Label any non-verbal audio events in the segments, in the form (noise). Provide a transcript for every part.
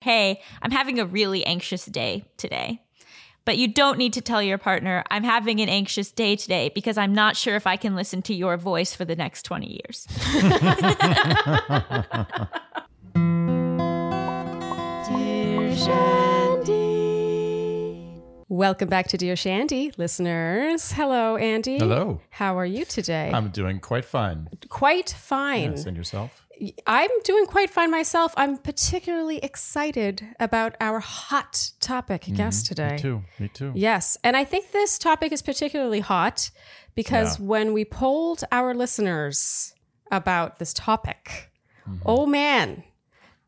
Hey, I'm having a really anxious day today. But you don't need to tell your partner, I'm having an anxious day today because I'm not sure if I can listen to your voice for the next 20 years. Dear Shandy. Welcome back to Dear Shandy, listeners. Hello, Andy. Hello. How are you today? I'm doing quite fine. quite fine. Yes, and yourself? I'm doing quite fine myself. I'm particularly excited about our hot topic guest today. Mm-hmm. Me too. Me too. Yes. And I think this topic is particularly hot because Yeah. when we polled our listeners about this topic, Mm-hmm. oh man,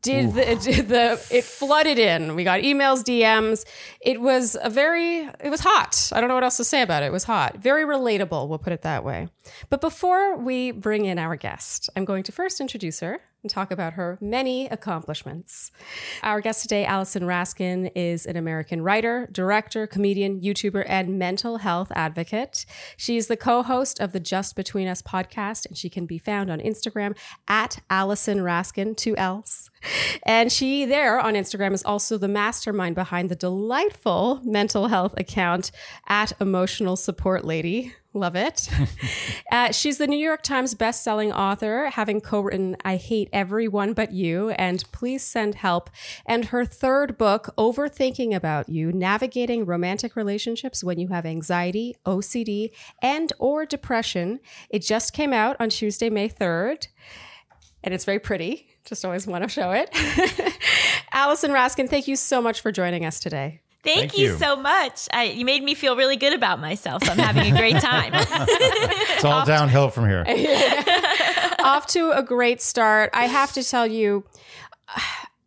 did the, did the it flooded in. We got emails, DMs. It was a very it was hot. I don't know what else to say about it. It was hot. Very relatable, we'll put it that way. But before we bring in our guest, I'm going to first introduce her and talk about her many accomplishments. Our guest today, Allison Raskin, is an American writer, director, comedian, YouTuber, and mental health advocate. She's the co host of the Just Between Us podcast, and she can be found on Instagram at Allison Raskin, two L's. And she, there on Instagram, is also the mastermind behind the delightful mental health account at Emotional Support Lady. Love it. (laughs) uh, she's the New York Times bestselling author, having co written I Hate Everyone But You and Please Send Help, and her third book, Overthinking About You Navigating Romantic Relationships When You Have Anxiety, OCD, and or Depression. It just came out on Tuesday, May 3rd, and it's very pretty. Just always want to show it. (laughs) Allison Raskin, thank you so much for joining us today. Thank, Thank you, you. so much. I, you made me feel really good about myself. So I'm having a great time. (laughs) It's all downhill from here. (laughs) off to a great start. I have to tell you,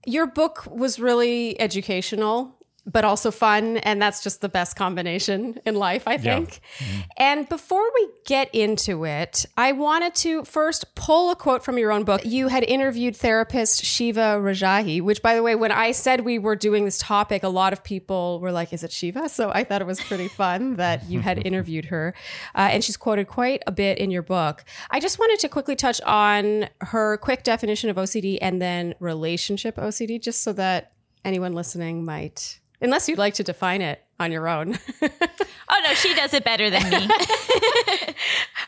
your book was really educational, but also fun. And that's just the best combination in life, I think. And before we get into it, I wanted to first pull a quote from your own book. You had interviewed therapist Sheva Rajaee, which, by the way, when I said we were doing this topic, a lot of people were like, is it Sheva? So I thought it was pretty fun (laughs) that you had interviewed her. Uh, and she's quoted quite a bit in your book. I just wanted to quickly touch on her quick definition of OCD and then relationship OCD, just so that anyone listening might, unless you'd like to define it on your own. (laughs) oh, no, she does it better than me. (laughs)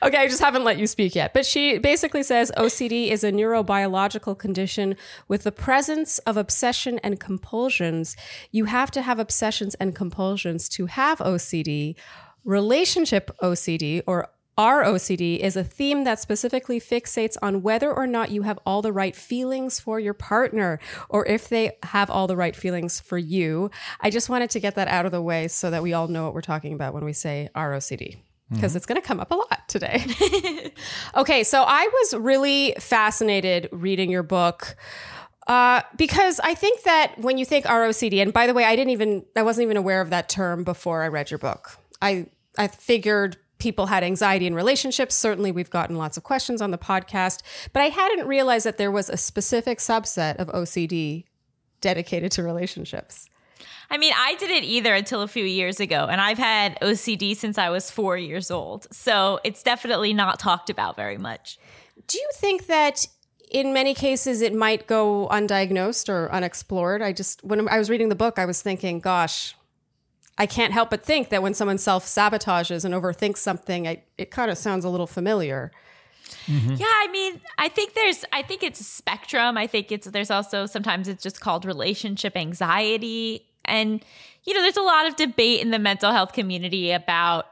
Okay, I just haven't let you speak yet. But she basically says OCD is a neurobiological condition with the presence of obsession and compulsions. You have to have obsessions and compulsions to have OCD. Relationship OCD or ROCD is a theme that specifically fixates on whether or not you have all the right feelings for your partner or if they have all the right feelings for you. I just wanted to get that out of the way so that we all know what we're talking about when we say ROCD because it's going to come up a lot today. (laughs) okay, so I was really fascinated reading your book. Uh, because I think that when you think ROCD, and by the way, I didn't even, I wasn't even aware of that term before I read your book. I, I figured people had anxiety in relationships. Certainly, we've gotten lots of questions on the podcast, but I hadn't realized that there was a specific subset of OCD dedicated to relationships. I mean, I didn't either until a few years ago, and I've had OCD since I was four years old. So it's definitely not talked about very much. Do you think that in many cases it might go undiagnosed or unexplored? I just, when I was reading the book, I was thinking, gosh, I can't help but think that when someone self sabotages and overthinks something, I, it kind of sounds a little familiar. Yeah, I mean, I think there's I think it's a spectrum. I think it's there's also sometimes it's just called relationship anxiety. And you know, there's a lot of debate in the mental health community about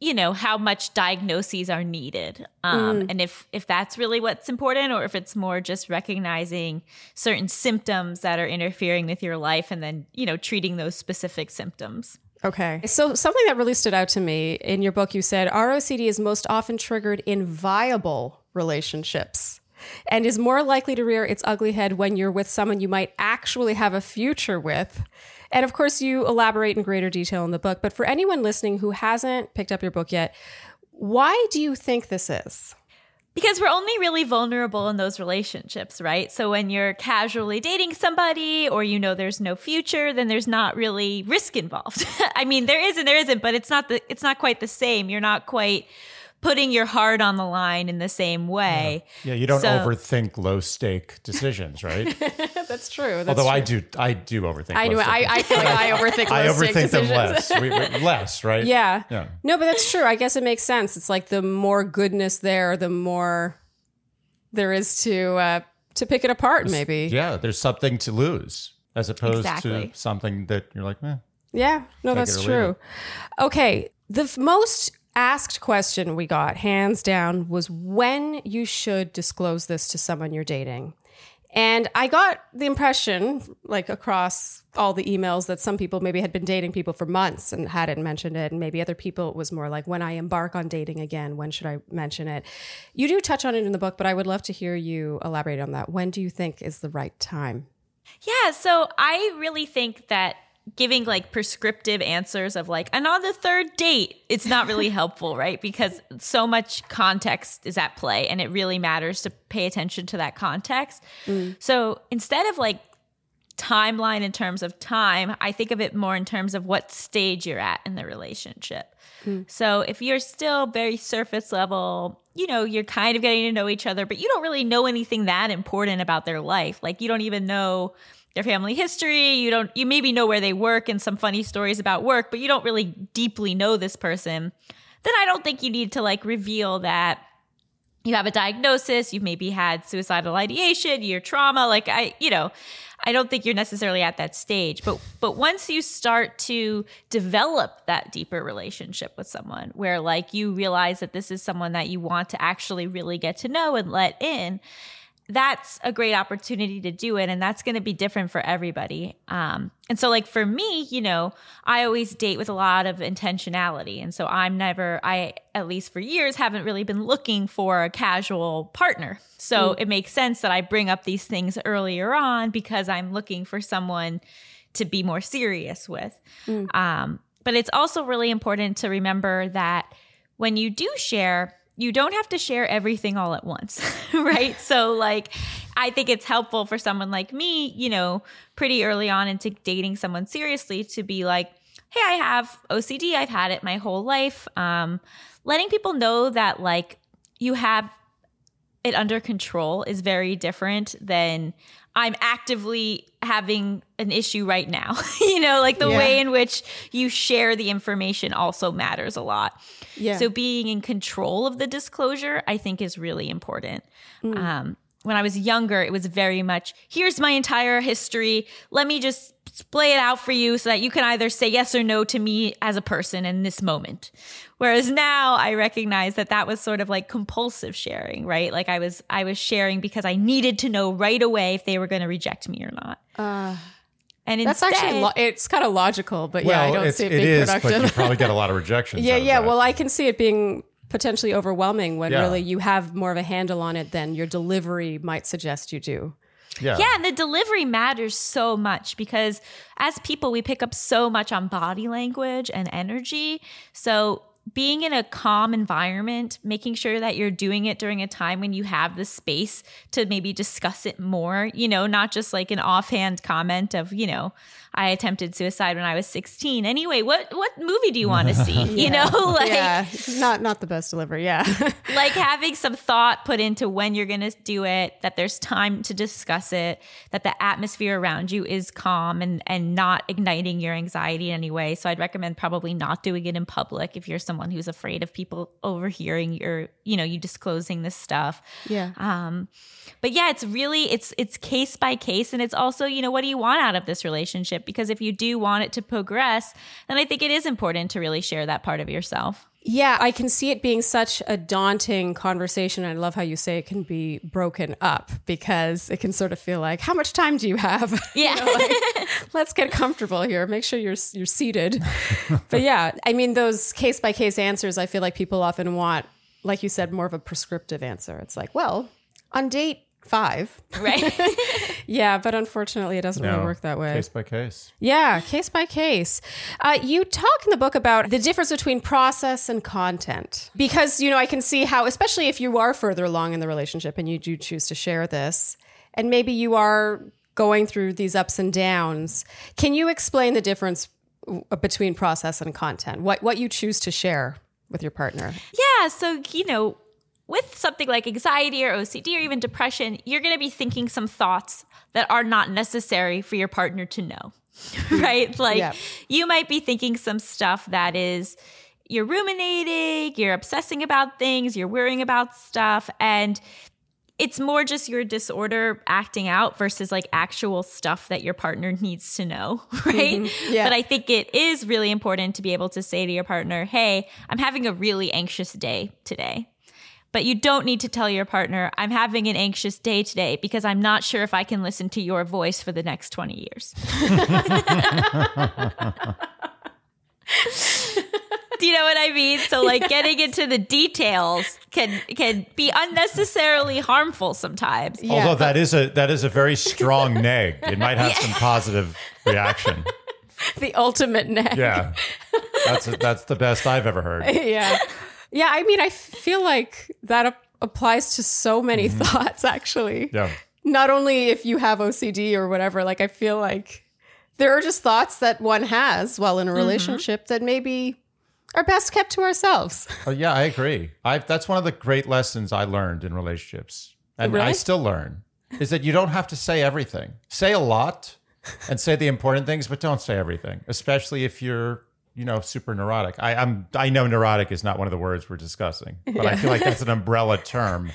you know how much diagnoses are needed. Um, and if if that's really what's important or if it's more just recognizing certain symptoms that are interfering with your life and then you know treating those specific symptoms Okay. So, something that really stood out to me in your book, you said ROCD is most often triggered in viable relationships and is more likely to rear its ugly head when you're with someone you might actually have a future with. And of course, you elaborate in greater detail in the book. But for anyone listening who hasn't picked up your book yet, why do you think this is? Because we're only really vulnerable in those relationships, right? So when you're casually dating somebody or you know there's no future, then there's not really risk involved. (laughs) I mean, there is and there isn't, but it's not the it's not quite the same. You're not quite putting your heart on the line in the same way. Yeah, you don't So- overthink low stake decisions, right? (laughs) That's true. That's Although I do, I do overthink. I low know. I, I feel like I (laughs) overthink. I low-stake overthink them decisions. less. We, we- less, right? Yeah. Yeah. No, but that's true. I guess it makes sense. It's like the more goodness there, the more there is to uh, to pick it apart. Maybe. Yeah, there's something to lose as opposed Exactly. to something that you're like, eh. Yeah, no, that's it or leave true. Okay, the f- most asked question we got, hands down, was when you should disclose this to someone you're dating. And I got the impression, like across all the emails, that some people maybe had been dating people for months and hadn't mentioned it. And maybe other people, it was more like, when I embark on dating again, when should I mention it? You do touch on it in the book, but I would love to hear you elaborate on that. When do you think is the right time? Yeah, so I really think that giving like prescriptive answers of like and on the third date it's not really (laughs) helpful right? Because so much context is at play and it really matters to pay attention to that context. Mm. So instead of like timeline in terms of time i think of it more in terms of what stage you're at in the relationship. Hmm. So if you're still very surface level you know you're kind of getting to know each other but you don't really know anything that important about their life. Like you don't even know their family history. You don't you maybe know where they work and some funny stories about work but you don't really deeply know this person. Then i don't think you need to like reveal that you have a diagnosis you've maybe had suicidal ideation your trauma like i you know i don't think you're necessarily at that stage but but once you start to develop that deeper relationship with someone where like you realize that this is someone that you want to actually really get to know and let in that's a great opportunity to do it and that's going to be different for everybody. Um, and so like for me you know i always date with a lot of intentionality and so i'm never i at least for years haven't really been looking for a casual partner. So it makes sense that i bring up these things earlier on because i'm looking for someone to be more serious with. Um, but it's also really important to remember that when you do share you don't have to share everything all at once, (laughs) right? So, like, I think it's helpful for someone like me, you know, pretty early on into dating someone seriously to be like, hey, I have OCD, I've had it my whole life. Um, letting people know that, like, you have it under control is very different than I'm actively having an issue right now. (laughs) you know, like the Yeah. way in which you share the information also matters a lot. Yeah. So being in control of the disclosure, I think, is really important. Um, when I was younger, it was very much here's my entire history. Let me just splay it out for you so that you can either say yes or no to me as a person in this moment. Whereas now I recognize that that was sort of like compulsive sharing, right? Like I was I was sharing because I needed to know right away if they were going to reject me or not. Uh, and That's instead, actually lo- it's kind of logical, but Well, yeah, I don't it's, see it it being is, but productive. you probably get a lot of (laughs) rejections. yeah, out of yeah. that. Well, I can see it being potentially overwhelming when Yeah. really you have more of a handle on it than your delivery might suggest you do. Yeah, Yeah, and the delivery matters so much because as people, we pick up so much on body language and energy. So, being in a calm environment, making sure that you're doing it during a time when you have the space to maybe discuss it more, you know, not just like an offhand comment of, you know, I attempted suicide when I was 16. Anyway, what what movie do you want to see? (laughs) You know, like yeah, not not the best delivery. Yeah, (laughs) like having some thought put into when you're going to do it that there's time to discuss it that the atmosphere around you is calm and and not igniting your anxiety in any way so i'd recommend probably not doing it in public if you're someone who's afraid of people overhearing your you know you disclosing this stuff. Yeah. um but yeah it's really it's it's case by case. And it's also you know what do you want out of this relationship? Because if you do want it to progress then i think it is important to really share that part of yourself Yeah, I can see it being such a daunting conversation. I love how you say it can be broken up because it can sort of feel like, how much time do you have? (laughs) Yeah. You know, like, let's get comfortable here. Make sure you're you're seated. (laughs) but yeah, I mean those case by case answers. I feel like people often want, like you said, more of a prescriptive answer. It's like, well, on date five. right (laughs) Yeah, but unfortunately, it doesn't really work that way. Case by case. Yeah, case by case. Uh, you talk in the book about the difference between process and content because, you know, I can see how, especially if you are further along in the relationship and you do choose to share this, and maybe you are going through these ups and downs. Can you explain the difference w- between process and content? What what you choose to share with your partner? Yeah. So, you know, with something like anxiety or OCD or even depression, you're going to be thinking some thoughts that are not necessary for your partner to know, (laughs) right? (laughs) Like Yeah. you might be thinking some stuff that is, you're ruminating, you're obsessing about things, you're worrying about stuff. And it's more just your disorder acting out versus like actual stuff that your partner needs to know, (laughs) right? Mm-hmm. Yeah. But I think it is really important to be able to say to your partner, hey, I'm having a really anxious day today. But you don't need to tell your partner, I'm having an anxious day today because I'm not sure if I can listen to your voice for the next 20 years. (laughs) Do you know what I mean? So like getting into the details can can be unnecessarily harmful sometimes. Yeah, Although but- that is a that is a very strong neg. It might have some positive reaction. (laughs) the ultimate neg. Yeah, that's that's the best I've ever heard. (laughs) yeah. Yeah. I mean, I feel like that ap- applies to so many mm-hmm. thoughts, actually. Yeah, Not only if you have OCD or whatever, like, I feel like there are just thoughts that one has while in a mm-hmm. relationship that maybe are best kept to ourselves. oh, (laughs) yeah, I agree. I that's one of the great lessons I learned in relationships, and I still learn, is that you don't have to say everything. Say a lot, and say the important things, but don't say everything, especially if you're. You know, super neurotic. I, I'm. I know neurotic is not one of the words we're discussing, but I feel like (laughs) that's an umbrella term.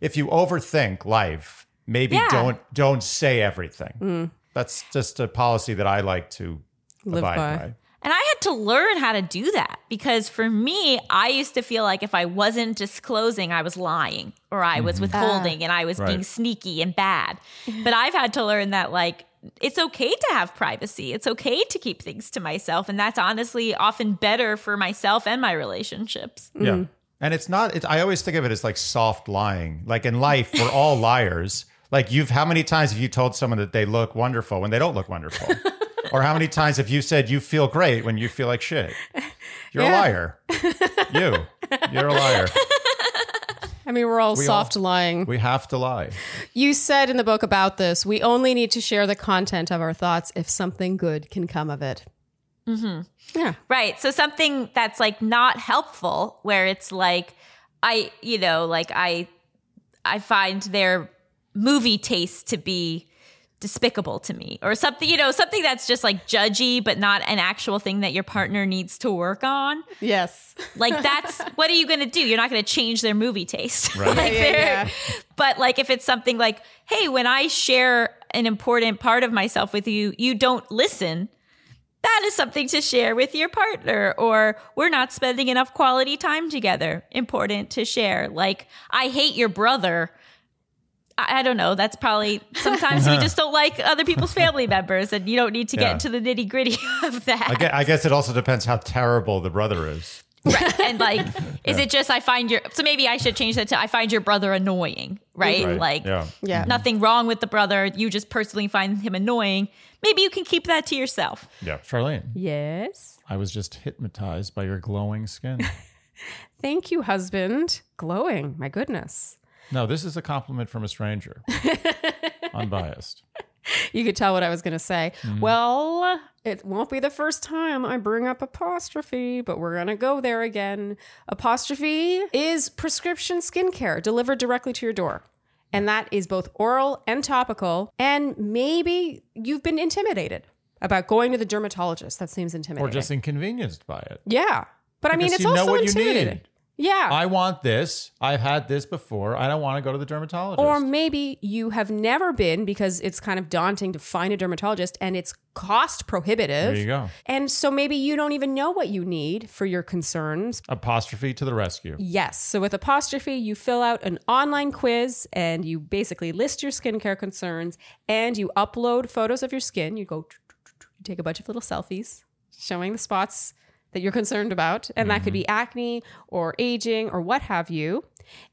If you overthink life, maybe Yeah. don't don't say everything. Mm. That's just a policy that I like to Live abide by. by. And I had to learn how to do that because for me, I used to feel like if I wasn't disclosing, I was lying or I was mm-hmm. withholding ah. and I was being sneaky and bad. But I've had to learn that, like, it's okay to have privacy. It's okay to keep things to myself. And that's honestly often better for myself and my relationships. Yeah. Mm. And it's not, it, I always think of it as like soft lying. Like in life, we're all (laughs) liars. Like you've, how many times have you told someone that they look wonderful when they don't look wonderful? (laughs) or how many times have you said you feel great when you feel like shit? You're Yeah. a liar. you, you're a liar. (laughs) I mean, we're all We soft all- lying. We have to lie. You said in the book about this, we only need to share the content of our thoughts if something good can come of it. Mm-hmm. Yeah. Right. So something that's like not helpful, where it's like, I, you know, like I, I find their movie taste to be despicable to me or something, you know, something that's just like judgy, but not an actual thing that your partner needs to work on. Yes. Like that's (laughs) what are you going to do? You're not going to change their movie taste. (laughs) Right. Like, Yeah, they're- yeah. But like if it's something like, "Hey, when I share an important part of myself with you, you don't listen." That is something to share with your partner or we're not spending enough quality time together. Important to share. Like, I hate your brother. I, I don't know. That's probably sometimes we just don't like other people's family members and you don't need to Yeah. get into the nitty gritty (laughs) of that. I guess, I guess it also depends how terrible the brother is. Right. And like, is it just I find your so maybe I should change that to I find your brother annoying, right? Right. Like yeah. Yeah. nothing wrong with the brother. You just personally find him annoying. Maybe you can keep that to yourself. Yeah. Charlene, Yes. I was just hypnotized by your glowing skin. (laughs) Thank you, husband. Glowing. My goodness. No, this is a compliment from a stranger. (laughs) Unbiased. You could tell what I was going to say. Mm-hmm. Well, it won't be the first time I bring up apostrophe, but we're going to go there again. Apostrophe is prescription skincare delivered directly to your door. And that is both oral and topical. And maybe you've been intimidated about going to the dermatologist. That seems intimidating. Or just inconvenienced by it. yeah. But I mean, it's you know also intimidating. Yeah. I want this. I've had this before. I don't want to go to the dermatologist. Or maybe you have never been because it's kind of daunting to find a dermatologist and it's cost prohibitive. there you go. And so maybe you don't even know what you need for your concerns. Apostrophe to the rescue. Yes. So with apostrophe, you fill out an online quiz and you basically list your skincare concerns and you upload photos of your skin. You go, you take a bunch of little selfies showing the spots that you're concerned about. And that could be mm-hmm. acne or aging or what have you.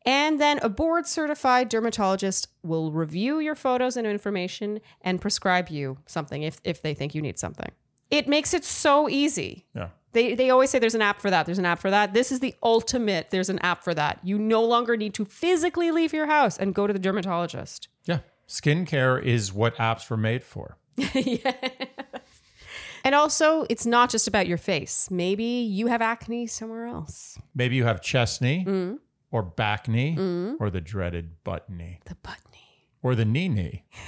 And then a board certified dermatologist will review your photos and information and prescribe you something if, if they think you need something. It makes it so easy. Yeah. They, they always say there's an app for that. There's an app for that. This is the ultimate. There's an app for that. You no longer need to physically leave your house and go to the dermatologist. Yeah. Skincare is what apps were made for. (laughs) And also, it's not just about your face. Maybe you have acne somewhere else. Maybe you have chest knee Mm. or back knee or the dreaded butt knee The butt knee. or the knee knee, (laughs)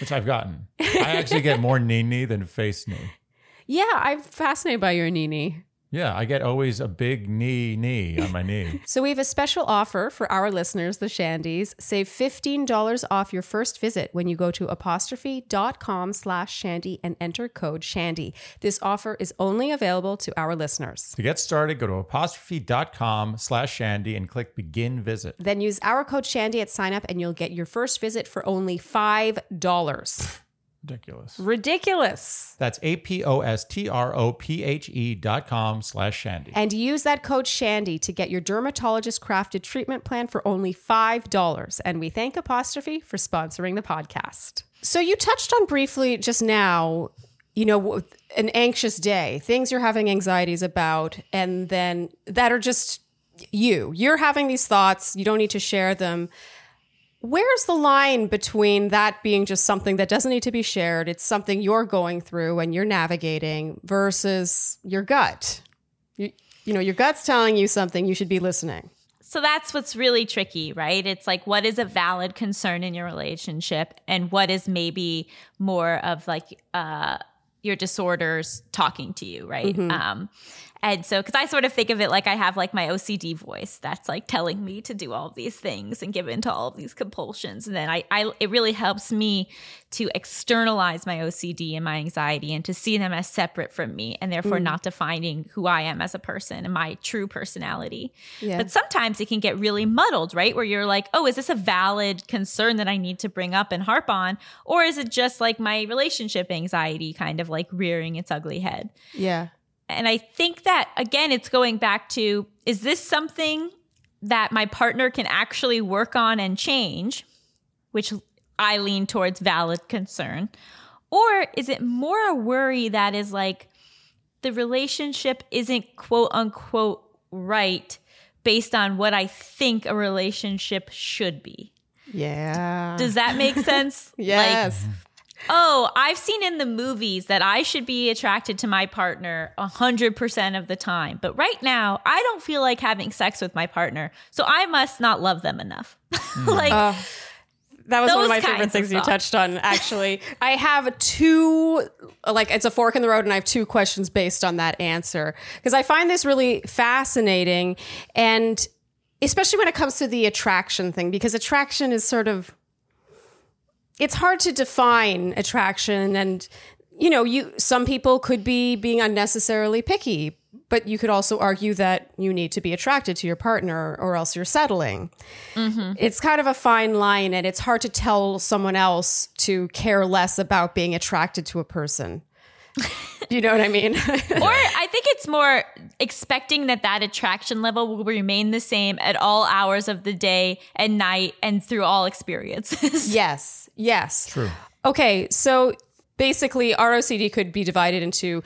which I've gotten. I actually get more knee knee than face knee. (laughs) Yeah, I'm fascinated by your Nini. Yeah, I get always a big knee knee on my knee. (laughs) So we have a special offer for our listeners, the Shandies. Save $15 off your first visit when you go to apostrophe.com slash shandy and enter code shandy. This offer is only available to our listeners. To get started, go to apostrophe.com slash shandy and click begin visit. Then use our code shandy at sign up and you'll get your first visit for only $5. Ridiculous. Ridiculous. That's A P O S T R O P H E dot com slash shandy. And use that code SHANDY to get your dermatologist crafted treatment plan for only $5. And we thank Apostrophe for sponsoring the podcast. So you touched on briefly just now, you know, an anxious day, things you're having anxieties about, and then that are just you. You're having these thoughts, you don't need to share them. Where's the line between that being just something that doesn't need to be shared? It's something you're going through and you're navigating versus your gut. You, you know, your gut's telling you something, you should be listening. So that's what's really tricky, right? It's like what is a valid concern in your relationship and what is maybe more of like uh your disorders talking to you, right? Um and so cuz I sort of think of it like I have like my OCD voice that's like telling me to do all these things and give in to all of these compulsions and then I I it really helps me to externalize my OCD and my anxiety and to see them as separate from me and therefore mm. not defining who I am as a person and my true personality. Yeah. But sometimes it can get really muddled, right? Where you're like, oh, is this a valid concern that I need to bring up and harp on? Or is it just like my relationship anxiety kind of like rearing its ugly head? Yeah. And I think that, again, it's going back to is this something that my partner can actually work on and change, which I lean towards valid concern? Or is it more a worry that is like the relationship isn't quote unquote right based on what I think a relationship should be? Yeah. Does that make (laughs) sense? Like, yes. Oh, I've seen in the movies that I should be attracted to my partner 100% of the time. But right now, I don't feel like having sex with my partner. So I must not love them enough. (laughs) Hmm. like, That was one of my favorite things you touched on, actually. I have two, like, it's a fork in the road, and I have two questions based on that answer. Because I find this really fascinating. And especially when it comes to the attraction thing, because attraction is sort of, it's hard to define attraction. And, you know, you, some people could be being unnecessarily picky, but you could also argue that you need to be attracted to your partner or else you're settling mm-hmm. it's kind of a fine line and it's hard to tell someone else to care less about being attracted to a person (laughs) you know what i mean (laughs) or I think it's more expecting that that attraction level will remain the same at all hours of the day and night and through all experiences. (laughs) yes yes True. okay so basically rocd could be divided into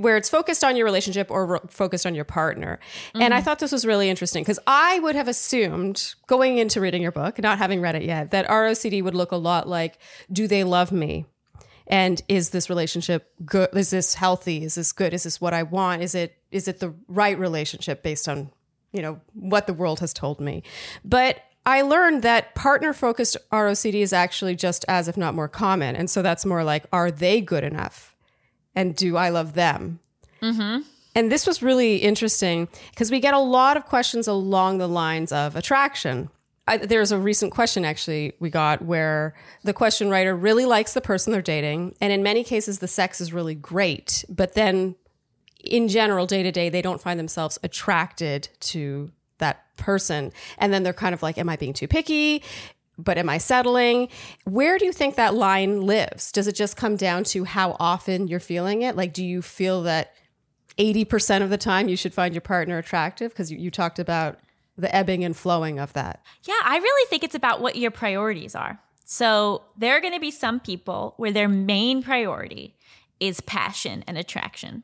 where it's focused on your relationship or ro- focused on your partner. And I mm-hmm. thought this was really interesting because I would have assumed going into reading your book, not having read it yet, that ROCD would look a lot like do they love me? And is this relationship good? Is this healthy? Is this good? Is this what I want? Is it is it the right relationship based on, you know, what the world has told me? But I learned that partner focused ROCD is actually just as, if not more common. And so that's more like, are they good enough? And do I love them? Mm-hmm. And this was really interesting because we get a lot of questions along the lines of attraction. I, there's a recent question actually we got where the question writer really likes the person they're dating. And in many cases, the sex is really great. But then in general, day to day, they don't find themselves attracted to that person. And then they're kind of like, am I being too picky? But am I settling? Where do you think that line lives? Does it just come down to how often you're feeling it? Like, do you feel that 80% of the time you should find your partner attractive? Because you, you talked about the ebbing and flowing of that. Yeah, I really think it's about what your priorities are. So there are going to be some people where their main priority is passion and attraction.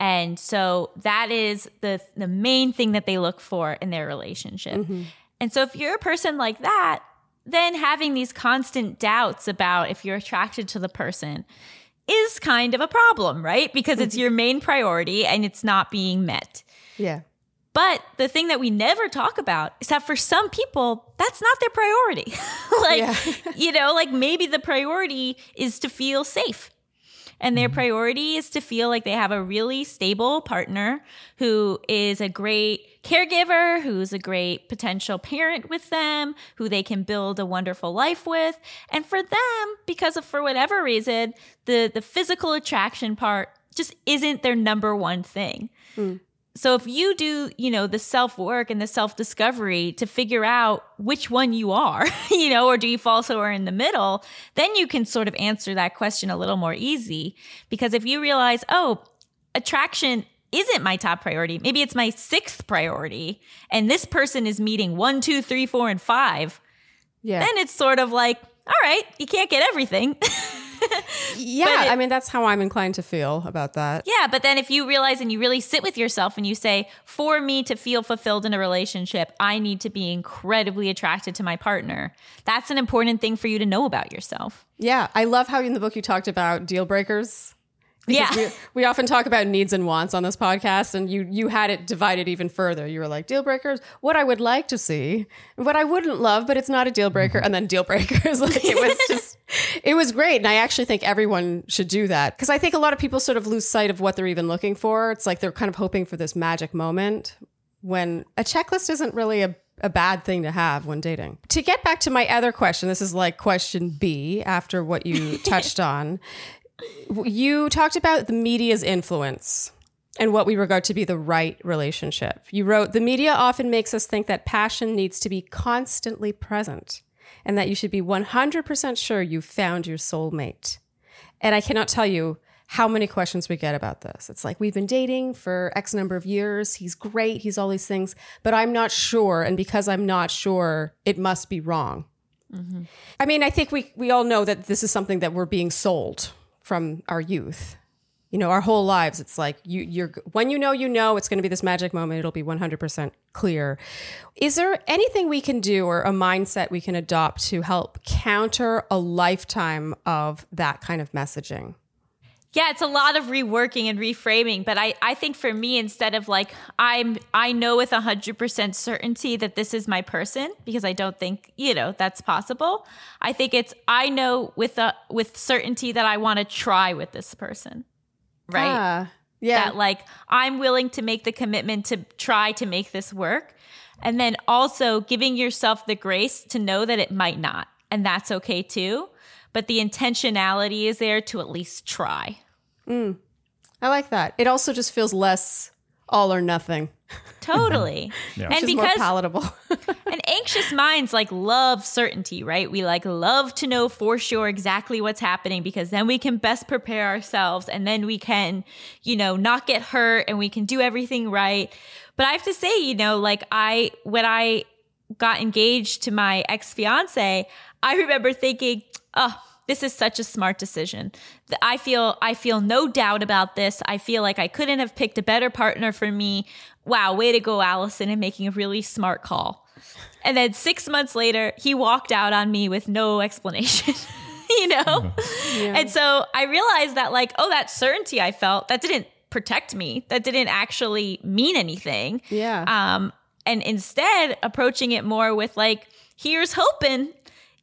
And so that is the the main thing that they look for in their relationship. Mm-hmm. And so if you're a person like that, then having these constant doubts about if you're attracted to the person is kind of a problem, right? Because it's mm-hmm. your main priority and it's not being met. Yeah. But the thing that we never talk about is that for some people, that's not their priority. (laughs) like, you know, like maybe the priority is to feel safe. And their mm-hmm. priority is to feel like they have a really stable partner who is a great caregiver, who's a great potential parent with them, who they can build a wonderful life with. And for them, because of for whatever reason, the the physical attraction part just isn't their number one thing. Mm. So if you do, you know, the self work and the self discovery to figure out which one you are, (laughs) you know, or do you fall somewhere in the middle, then you can sort of answer that question a little more easy. Because if you realize, oh, attraction isn't my top priority, maybe it's my sixth priority, and this person is meeting one, two, three, four, and five, Yeah. then it's sort of like, all right, you can't get everything. (laughs) (laughs) yeah. it- I mean, that's how I'm inclined to feel about that. Yeah, but then if you realize and you really sit with yourself and you say, for me to feel fulfilled in a relationship, I need to be incredibly attracted to my partner. That's an important thing for you to know about yourself. Yeah. I love how in the book you talked about deal breakers. Yeah. we, we often talk about needs and wants on this podcast, and you you had it divided even further. You were like deal breakers, what I would like to see, what I wouldn't love, but it's not a deal breaker, and then deal breakers. (laughs) like it was (laughs) just, it was great, and I actually think everyone should do that because I think a lot of people sort of lose sight of what they're even looking for. It's like they're kind of hoping for this magic moment when a checklist isn't really a a bad thing to have when dating. To get back to my other question, this is like question B after what you (laughs) touched on you talked about the media's influence and what we regard to be the right relationship. You wrote, The media often makes us think that passion needs to be constantly present and that you should be 100% sure you've found your soulmate. And I cannot tell you how many questions we get about this. It's like, we've been dating for X number of years. He's great. He's all these things, but I'm not sure. And because I'm not sure, it must be wrong. Mm-hmm. I mean, I think we, we all know that this is something that we're being sold from our youth. You know, our whole lives, it's like you, you're when you know, you know, it's going to be this magic moment. It'll be 100% clear. Is there anything we can do or a mindset we can adopt to help counter a lifetime of that kind of messaging? Yeah, it's a lot of reworking and reframing, but I, I think for me, instead of like I'm I know with hundred percent certainty that this is my person because I don't think you know that's possible. I think it's I know with a with certainty that I want to try with this person, right? Ah, yeah. that like I'm willing to make the commitment to try to make this work. And then also giving yourself the grace to know that it might not. And that's okay too. But the intentionality is there to at least try. Mm. I like that. It also just feels less all or nothing. Totally. (laughs) Yeah. And Which is more because palatable. (laughs) and anxious minds like love certainty, right? We like love to know for sure exactly what's happening because then we can best prepare ourselves and then we can, you know, not get hurt and we can do everything right. But I have to say, you know, like I when I got engaged to my ex-fiance, I remember thinking, "Oh, this is such a smart decision. I feel I feel no doubt about this. I feel like I couldn't have picked a better partner for me. Wow, way to go, Allison, in making a really smart call. And then six months later, he walked out on me with no explanation. (laughs) you know? And so I realized that, like, oh, that certainty I felt, that didn't protect me. That didn't actually mean anything. yeah. Um, and instead approaching it more with like, here's hoping,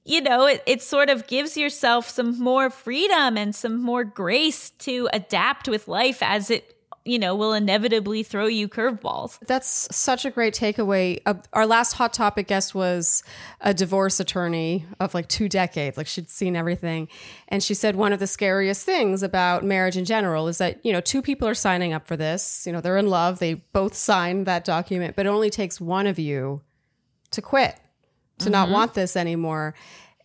you know, it, it sort of gives yourself some more freedom and some more grace to adapt with life as it, you know, will inevitably throw you curveballs. That's such a great takeaway. Uh, our last hot topic guest was a divorce attorney of like two decades. Like she'd seen everything. And she said one of the scariest things about marriage in general is that, you know, two people are signing up for this. You know, they're in love. They both signed that document, but it only takes one of you to quit, to not mm-hmm. want this anymore.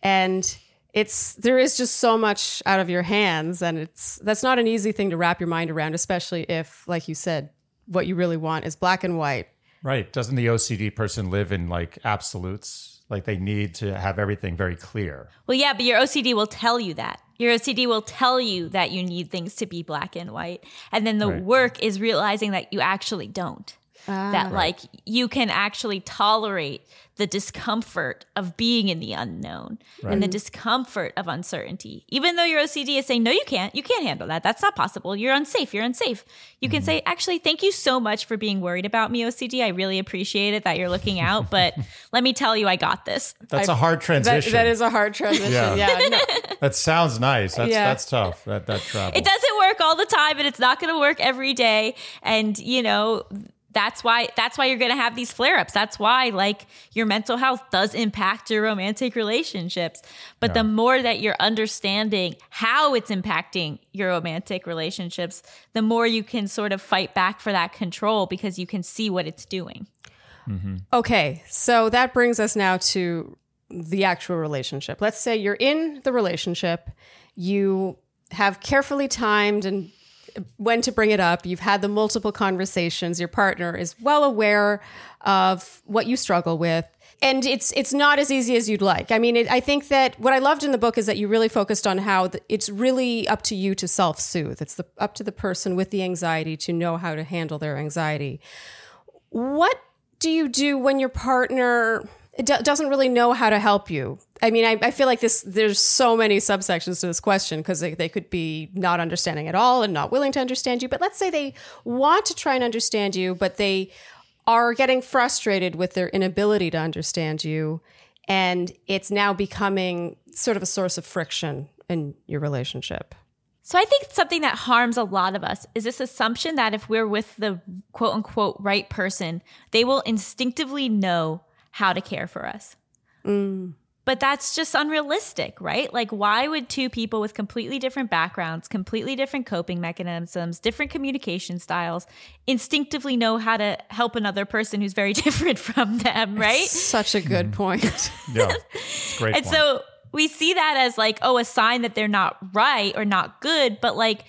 And it's there is just so much out of your hands and it's that's not an easy thing to wrap your mind around especially if like you said what you really want is black and white Right. Doesn't the OCD person live in like absolutes? Like they need to have everything very clear. Well, yeah, but your OCD will tell you that. Your OCD will tell you that you need things to be black and white. And then the Right. work is realizing that you actually don't. That ah. like you can actually tolerate the discomfort of being in the unknown and the discomfort of uncertainty. Even though your OCD is saying, no, you can't, you can't handle that. That's not possible. You're unsafe. You're unsafe. You can mm-hmm. say, actually, thank you so much for being worried about me, OCD. I really appreciate it that you're looking out, but (laughs) let me tell you, I got this. That's a hard That, transition. that is a hard transition. Yeah. Yeah. no. (laughs) That sounds nice. That's Yeah. that's tough. That that travel. It doesn't work all the time and it's not going to work every day. And, you know, that's why that's why you're going to have these flare-ups. That's why like your mental health does impact your romantic relationships. But the more that you're understanding how it's impacting your romantic relationships the more you can sort of fight back for that control because you can see what it's doing. Mm-hmm. Okay, so that brings us now to the actual relationship. Let's say you're in the relationship, you have carefully timed and when to bring it up. You've had the multiple conversations. Your partner is well aware of what you struggle with. And it's it's not as easy as you'd like. I mean, it, I think that what I loved in the book is that you really focused on how the, it's really up to you to self soothe. It's the, up to the person with the anxiety to know how to handle their anxiety. What do you do when your partner do- doesn't really know how to help you? I mean, I, I feel like this. There's so many subsections to this question because they, they could be not understanding at all and not willing to understand you. But let's say they want to try and understand you, but they are getting frustrated with their inability to understand you, and it's now becoming sort of a source of friction in your relationship. So I think something that harms a lot of us is this assumption that if we're with the quote unquote right person, they will instinctively know how to care for us. Mm. But that's just unrealistic, right? Like, why would two people with completely different backgrounds, completely different coping mechanisms, different communication styles instinctively know how to help another person who's very (laughs) different from them, right? Such a good mm-hmm. point. yeah. It's great. And point. so we see that as like, oh, a sign that they're not right or not good. But like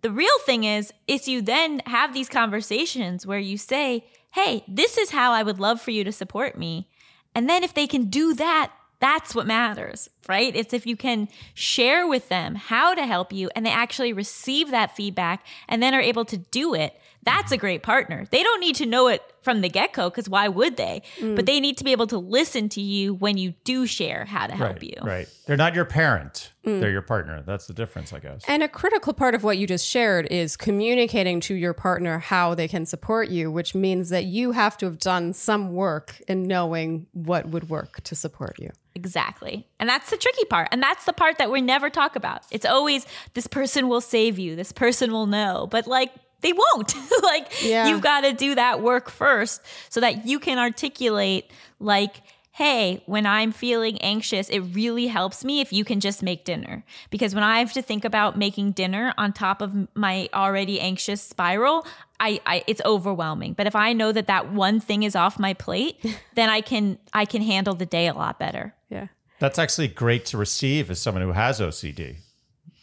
the real thing is, is you then have these conversations where you say, hey, this is how I would love for you to support me. And then if they can do that, that's what matters, right? It's if you can share with them how to help you and they actually receive that feedback and then are able to do it. That's a great partner. They don't need to know it from the get go because why would they? Mm. But they need to be able to listen to you when you do share how to help right, you. right. They're not your parent. Mm. They're your partner. That's the difference, I guess. And a critical part of what you just shared is communicating to your partner how they can support you, which means that you have to have done some work in knowing what would work to support you. Exactly. And that's the tricky part. And that's the part that we never talk about. It's always this person will save you, this person will know. But like, they won't. (laughs) like, Yeah. you've got to do that work first so that you can articulate, like, hey, when I'm feeling anxious, it really helps me if you can just make dinner. Because when I have to think about making dinner on top of my already anxious spiral, I, I it's overwhelming. But if I know that that one thing is off my plate, (laughs) then I can I can handle the day a lot better. That's actually great to receive as someone who has OCD.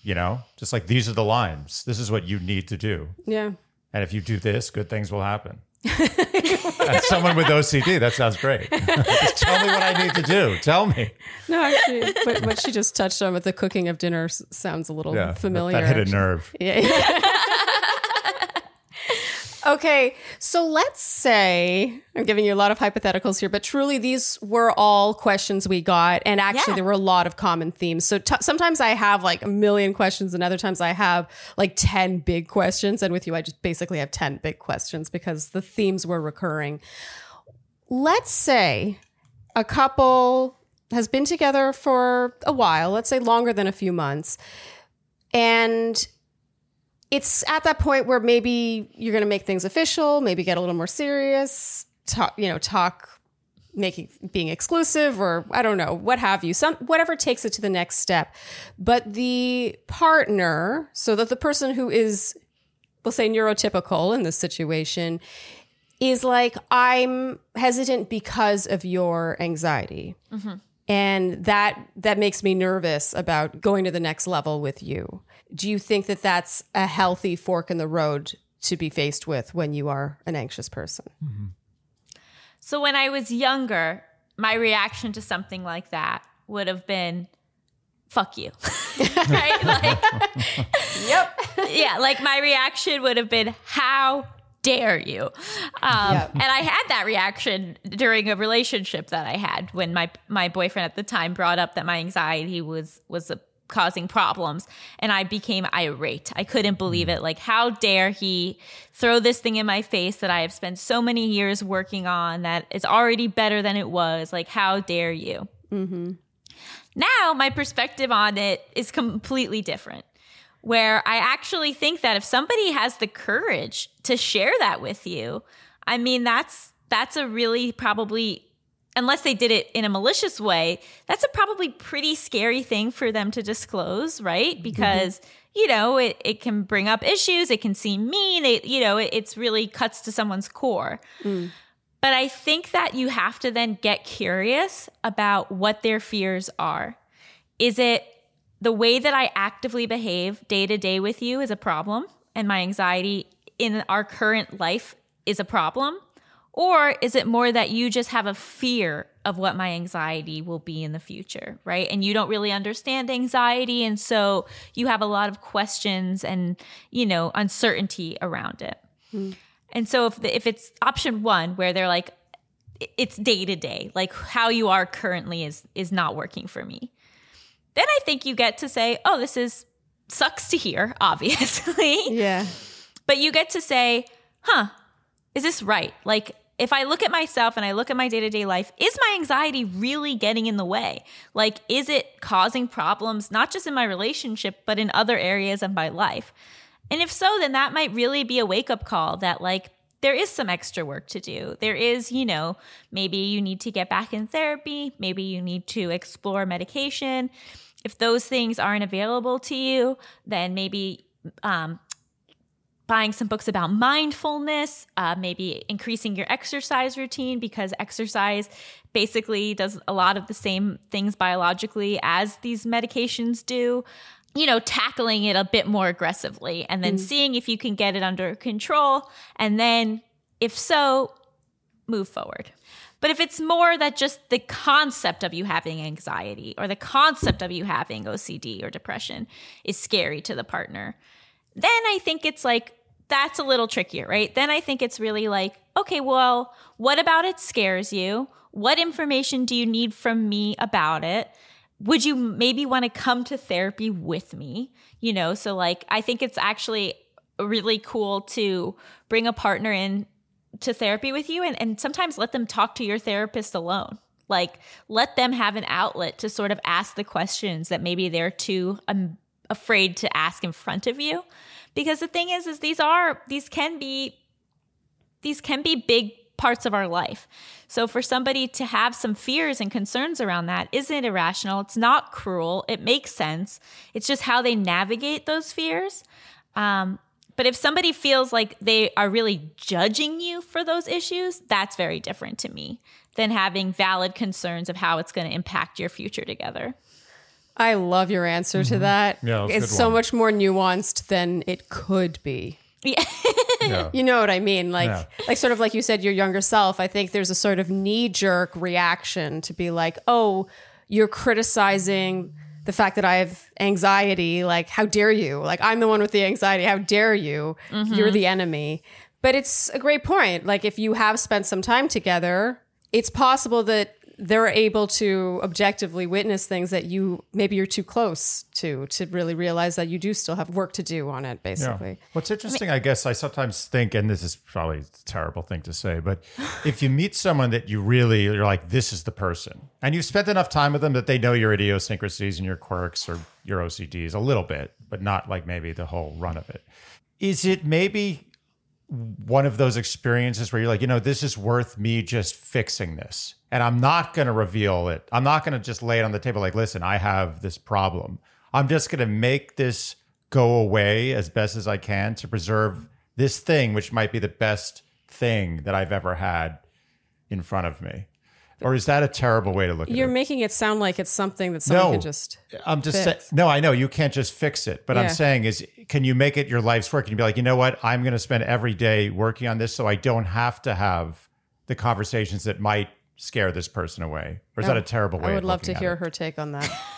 You know, just like these are the lines. This is what you need to do. Yeah. And if you do this, good things will happen. (laughs) As someone with OCD, that sounds great. (laughs) tell me what I need to do. Tell me. No, actually, but what she just touched on with the cooking of dinner sounds a little Yeah. familiar. That, hit a nerve. Yeah. (laughs) okay, so let's say I'm giving you a lot of hypotheticals here, but truly these were all questions we got, and actually Yeah. there were a lot of common themes. So t- sometimes I have like a million questions, and other times I have like ten big questions, and with you I just basically have ten big questions because the themes were recurring. Let's say a couple has been together for a while, let's say longer than a few months, and it's at that point where maybe you're going to make things official, maybe get a little more serious, talk, you know, talk making being exclusive or I don't know, what have you. Some whatever takes it to the next step. But the partner, so that the person who is we'll say neurotypical in this situation is like I'm hesitant because of your anxiety. Mm-hmm. And that that makes me nervous about going to the next level with you. Do you think that that's a healthy fork in the road to be faced with when you are an anxious person? So when I was younger, my reaction to something like that would have been fuck you. (laughs) right? Like Yep. (laughs) yeah, like my reaction would have been how dare you? Um, Yeah. And I had that reaction during a relationship that I had when my my boyfriend at the time brought up that my anxiety was was a, causing problems, and I became irate. I couldn't believe it. Like, how dare he throw this thing in my face that I have spent so many years working on that is already better than it was? Like, how dare you? mm-hmm. Now, my perspective on it is completely different. Where I actually think that if somebody has the courage to share that with you, I mean, that's that's a really probably unless they did it in a malicious way, that's a probably pretty scary thing for them to disclose, right? Mm-hmm. Because you know it, it can bring up issues, it can seem mean, it you know it, it's really cuts to someone's core. Mm. But I think that you have to then get curious about what their fears are. Is it the way that I actively behave day to day with you is a problem and my anxiety in our current life is a problem? Or is it more that you just have a fear of what my anxiety will be in the future, right? And you don't really understand anxiety. And so you have a lot of questions and, you know, uncertainty around it. Hmm. And so if, the, if it's option one, where they're like, it's day to day, like how you are currently is is not working for me. Then I think you get to say, oh, this is sucks to hear, (laughs) obviously. Yeah. But you get to say, huh, is this right? Like, if I look at myself and I look at my day to day life, is my anxiety really getting in the way? Like, is it causing problems, not just in my relationship, but in other areas of my life? And if so, then that might really be a wake up call that, like, there is some extra work to do. There is, you know, maybe you need to get back in therapy. Maybe you need to explore medication. If those things aren't available to you, then maybe um, buying some books about mindfulness, uh, maybe increasing your exercise routine because exercise basically does a lot of the same things biologically as these medications do. You know, tackling it a bit more aggressively and then seeing if you can get it under control. And then, if so, move forward. But if it's more that just the concept of you having anxiety or the concept of you having OCD or depression is scary to the partner, then I think it's like that's a little trickier, right? Then I think it's really like, okay, well, what about it scares you? What information do you need from me about it? Would you maybe want to come to therapy with me? You know, so like I think it's actually really cool to bring a partner in to therapy with you and, and sometimes let them talk to your therapist alone. Like let them have an outlet to sort of ask the questions that maybe they're too um, afraid to ask in front of you. Because the thing is is these are these can be these can be big parts of our life. So for somebody to have some fears and concerns around that isn't irrational. It's not cruel. It makes sense. It's just how they navigate those fears. Um, but if somebody feels like they are really judging you for those issues that's very different to me than having valid concerns of how it's going to impact your future together I love your answer to mm-hmm. that. Yeah, that's a it's so one. much more nuanced than it could be. yeah (laughs) Yeah. You know what I mean? Like, Yeah. like sort of like you said, your younger self. I think there's a sort of knee jerk reaction to be like, oh, you're criticizing the fact that I have anxiety. Like, how dare you? Like, I'm the one with the anxiety. How dare you? You're the enemy. But it's a great point. Like, if you have spent some time together, it's possible that they're able to objectively witness things that you maybe you're too close to to really realize that you do still have work to do on it basically What's interesting, I guess, I sometimes think, and this is probably a terrible thing to say, but if you meet someone that you really, you're like, this is the person, and you've spent enough time with them that they know your idiosyncrasies and your quirks or your OCDs a little bit, but not like maybe the whole run of it. Is it maybe one of those experiences where you're like, you know, this is worth me just fixing this. And I'm not going to reveal it. I'm not going to just lay it on the table like, listen, I have this problem. I'm just going to make this go away as best as I can to preserve this thing, which might be the best thing that I've ever had in front of me. Or is that a terrible way to look at it? you're making it sound like it's something that someone No. can just I'm just saying, no, I know you can't just fix it, but I'm saying is, can you make it your life's work? Can you be like, you know what? I'm going to spend every day working on this so I don't have to have the conversations that might scare this person away. Or is that a terrible way to look at it? I would love to hear it? her take on that (laughs)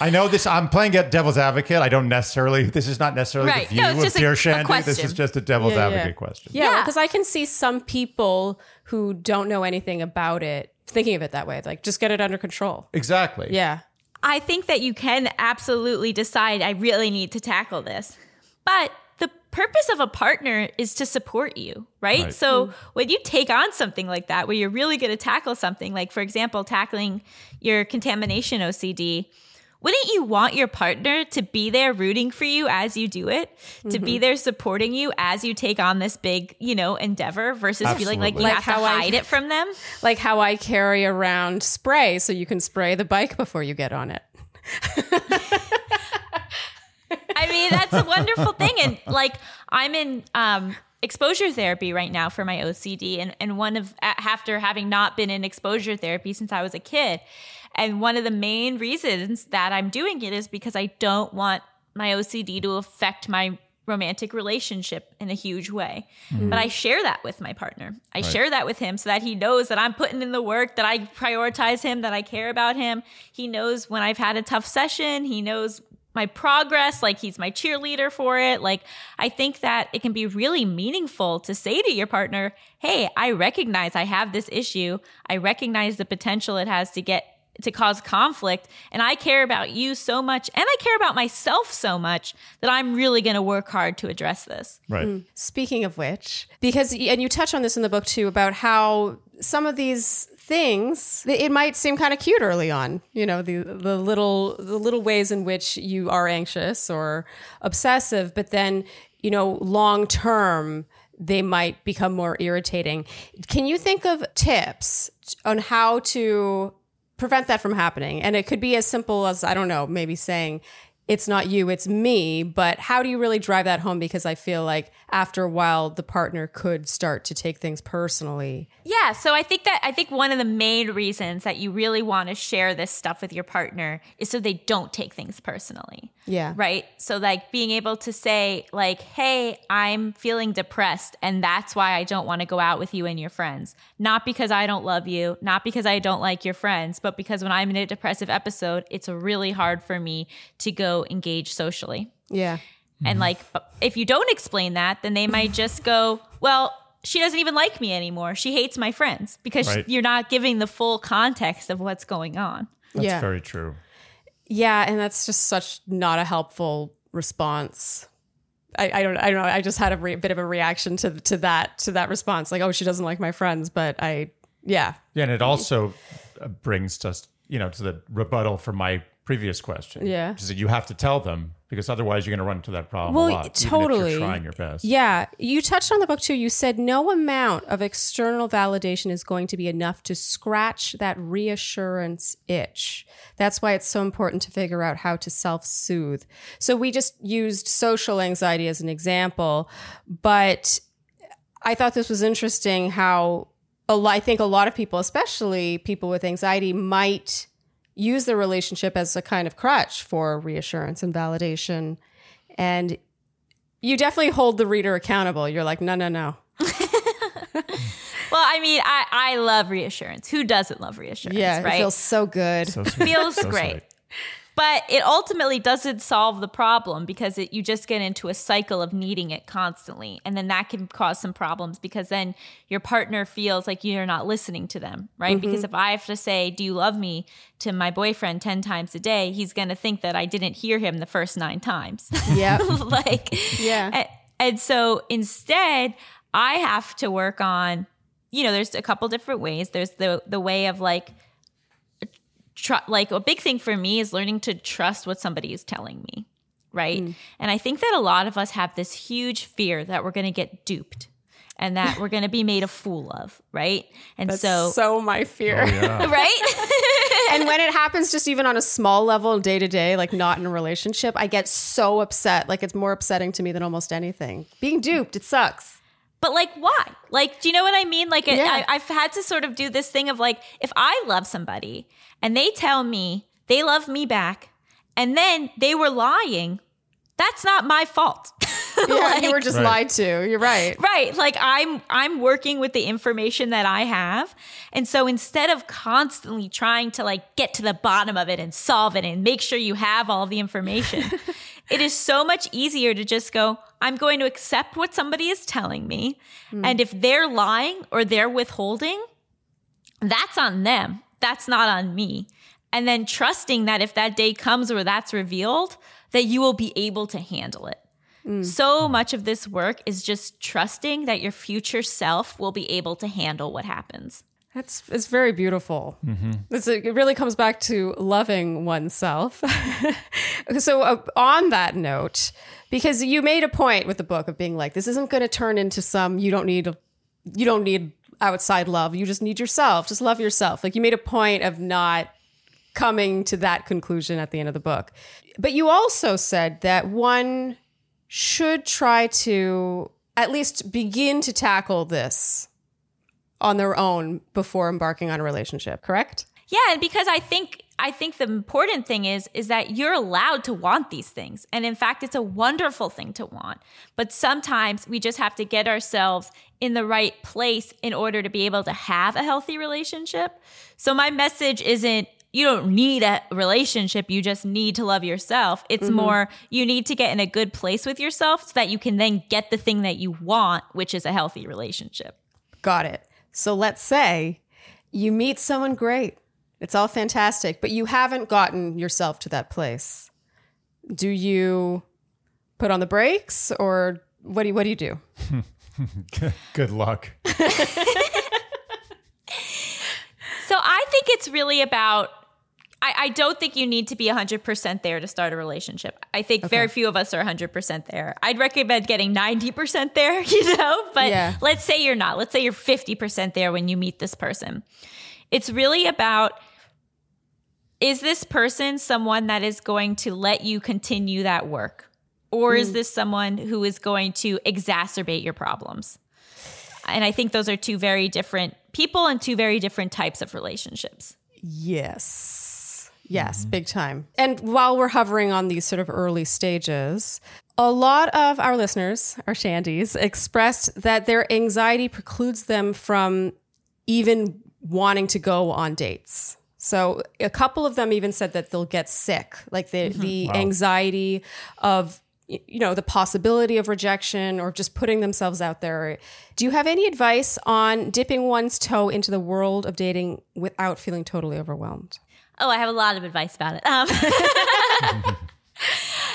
I know this. I'm playing at devil's advocate. I don't necessarily. This is not necessarily Right. the view No, of just a- Dear a Shandy. This is just a devil's Yeah, yeah. advocate question. Yeah, Yeah. because I can see some people who don't know anything about it thinking of it that way. Like, just get it under control. Exactly. Yeah. I think that you can absolutely decide I really need to tackle this. But the purpose of a partner is to support you, right? Right. So when you take on something like that, where you're really going to tackle something, like for example, tackling your contamination OCD, wouldn't you want your partner to be there rooting for you as you do it, to be there supporting you as you take on this big, you know, endeavor versus feeling like you Absolutely. have Like to how I- hide it from them? Like how I carry around spray so you can spray the bike before you get on it. (laughs) I mean, that's a wonderful thing. And like, I'm in um, exposure therapy right now for my OCD, and and one of after having not been in exposure therapy since I was a kid, and one of the main reasons that I'm doing it is because I don't want my OCD to affect my romantic relationship in a huge way. Mm-hmm. But I share that with my partner. I share that with him so that he knows that I'm putting in the work, that I prioritize him, that I care about him. He knows when I've had a tough session, he knows my progress, like he's my cheerleader for it. Like I think that it can be really meaningful to say to your partner, "Hey, I recognize I have this issue. I recognize the potential it has to get to cause conflict and I care about you so much and I care about myself so much that I'm really going to work hard to address this." Right. Mm. Speaking of which, because and you touch on this in the book too about how some of these things it might seem kind of cute early on. You know, the the little the little ways in which you are anxious or obsessive, but then you know, long term they might become more irritating. Can you think of tips on how to prevent that from happening? And it could be as simple as I don't know, maybe saying it's not you, it's me. But how do you really drive that home? Because I feel like after a while, the partner could start to take things personally. Yeah, so I think that I think one of the main reasons that you really want to share this stuff with your partner is so they don't take things personally. Yeah. Right? So like being able to say like, "Hey, I'm feeling depressed and that's why I don't want to go out with you and your friends. Not because I don't love you, not because I don't like your friends, but because when I'm in a depressive episode, it's really hard for me to go engage socially." Yeah. And like, if you don't explain that, then they might just go, well, she doesn't even like me anymore. She hates my friends because Right. you're not giving the full context of what's going on. That's yeah. very true. Yeah, and that's just such not a helpful response. I, I don't I don't know. I just had a re- bit of a reaction to to that to that response. Like, oh, she doesn't like my friends, but I yeah Yeah, and it also brings us, you know, to the rebuttal for my previous question. Yeah. which is that you have to tell them because otherwise you're going to run into that problem Well, a lot. totally. you're trying your best. Yeah, you touched on the book too. You said no amount of external validation is going to be enough to scratch that reassurance itch. That's why it's so important to figure out how to self soothe. So we just used social anxiety as an example, but I thought this was interesting how a lot, I think a lot of people, especially people with anxiety, might use the relationship as a kind of crutch for reassurance and validation. And you definitely hold the reader accountable. You're like, no, no, no. (laughs) Well, I mean, I, I love reassurance. Who doesn't love reassurance? Yeah, right? it feels so good. So (laughs) sweet. feels So great. sweet. But it ultimately doesn't solve the problem because it, you just get into a cycle of needing it constantly. And then that can cause some problems because then your partner feels like you're not listening to them, right? Mm-hmm. Because if I have to say, Do you love me to my boyfriend 10 times a day, he's going to think that I didn't hear him the first nine times. (laughs) yeah. like, Yeah. and, and so instead, I have to work on, you know, there's a couple different ways. There's the the way of like, tr- like a big thing for me is learning to trust what somebody is telling me, right? Mm. And I think that a lot of us have this huge fear that we're going to get duped. And that we're going to be made a fool of, right? And That's so, so my fear. Oh, yeah. (laughs) right? (laughs) and when it happens just even on a small level day to day, like not in a relationship, I get so upset. Like it's more upsetting to me than almost anything. Being duped, it sucks. But like, why? Like, do you know what I mean? Like, Yeah. I, I've had to sort of do this thing of like, if I love somebody and they tell me they love me back, and then they were lying, that's not my fault. (laughs) Yeah, you were just Right. lied to. You're right. right like i'm i'm working with the information that i have and so instead of constantly trying to like get to the bottom of it and solve it and make sure you have all the information (laughs) it is so much easier to just go i'm going to accept what somebody is telling me hmm. and if they're lying or they're withholding that's on them. That's not on me. And then trusting that if that day comes where that's revealed that you will be able to handle it. Hmm. So much of this work is just trusting that your future self will be able to handle what happens. That's it's very beautiful. It's, it really comes back to loving oneself. (laughs) so uh, on that note, because you made a point with the book of being like, this isn't going to turn into some you don't need you don't need outside love. You just need yourself. Just love yourself. Like you made a point of not coming to that conclusion at the end of the book. But you also said that one should try to at least begin to tackle this on their own before embarking on a relationship, correct? Yeah, and because I think I think the important thing is is that you're allowed to want these things. And in fact, it's a wonderful thing to want. But sometimes we just have to get ourselves in the right place in order to be able to have a healthy relationship. So my message isn't you don't need a relationship, you just need to love yourself. It's mm-hmm. more you need to get in a good place with yourself so that you can then get the thing that you want, which is a healthy relationship. Got it. So let's say you meet someone great. It's all fantastic, but you haven't gotten yourself to that place. Do you put on the brakes or what do you, what do you do? (laughs) Good luck. (laughs) So I think it's really about. I, I don't think you need to be 100% there to start a relationship. I think very few of us are 100% there. I'd recommend getting 90% there, (laughs) you know? But Yeah. let's say you're not. Let's say you're 50% there when you meet this person. It's really about is this person someone that is going to let you continue that work? Or is mm. this someone who is going to exacerbate your problems? And I think those are two very different people and two very different types of relationships. Yes. Yes, mm-hmm. big time. And while we're hovering on these sort of early stages, a lot of our listeners, our shandies, expressed that their anxiety precludes them from even wanting to go on dates. So a couple of them even said that they'll get sick, like the mm-hmm. the anxiety of you know the possibility of rejection or just putting themselves out there. Do you have any advice on dipping one's toe into the world of dating without feeling totally overwhelmed? Oh, I have a lot of advice about it. Um, (laughs)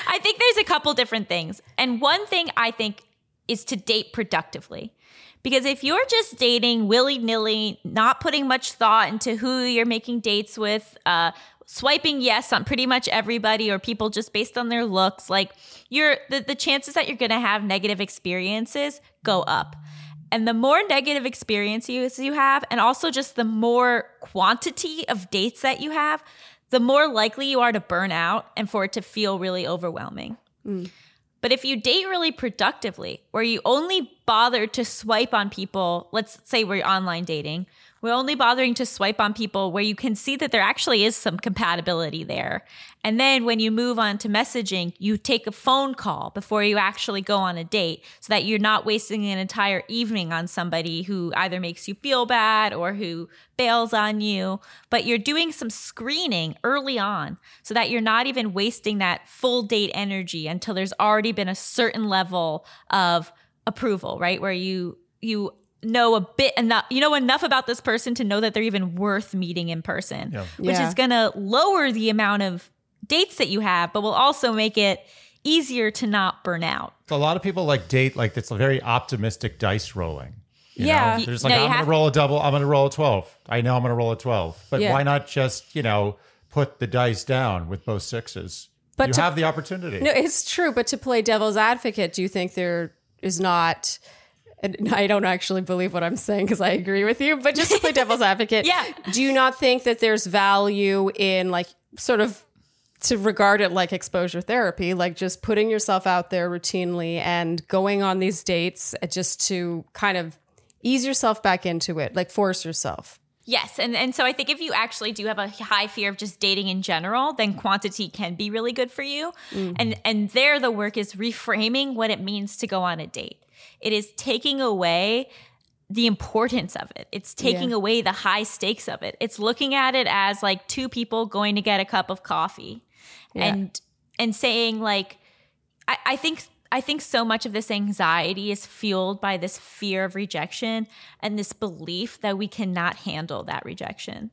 I think there's a couple different things. And one thing I think is to date productively. Because if you're just dating willy nilly, not putting much thought into who you're making dates with, uh, swiping yes on pretty much everybody or people just based on their looks, like you're the, the chances that you're going to have negative experiences go up. And the more negative experiences you have, and also just the more quantity of dates that you have, the more likely you are to burn out and for it to feel really overwhelming. Mm. But if you date really productively, where you only bother to swipe on people, let's say we're online dating, we're only bothering to swipe on people where you can see that there actually is some compatibility there. And then when you move on to messaging, you take a phone call before you actually go on a date so that you're not wasting an entire evening on somebody who either makes you feel bad or who bails on you. But you're doing some screening early on so that you're not even wasting that full date energy until there's already been a certain level of approval, right? Where you, you, know a bit enough you know enough about this person to know that they're even worth meeting in person Yeah. which Yeah. is going to lower the amount of dates that you have but will also make it easier to not burn out A lot of people like date like it's a very optimistic dice rolling. you Yeah. know? There's like, No, you I'm going have- to roll a double. I'm going to roll a 12. I know I'm going to roll a 12. But Yeah. why not just, you know, put the dice down with both sixes? But you to- have the opportunity. No, it's true. But to play devil's advocate, do you think there is not? And I don't actually believe what I'm saying because I agree with you. But just to play devil's (laughs) advocate, Yeah. Do you not think that there's value in like sort of to regard it like exposure therapy, like just putting yourself out there routinely and going on these dates just to kind of ease yourself back into it, like force yourself? Yes, and and so I think if you actually do have a high fear of just dating in general, then quantity can be really good for you. Mm. And and there the work is reframing what it means to go on a date. It is taking away the importance of it. It's taking Yeah. away the high stakes of it. It's looking at it as like two people going to get a cup of coffee and and saying like I, I think I think so much of this anxiety is fueled by this fear of rejection and this belief that we cannot handle that rejection.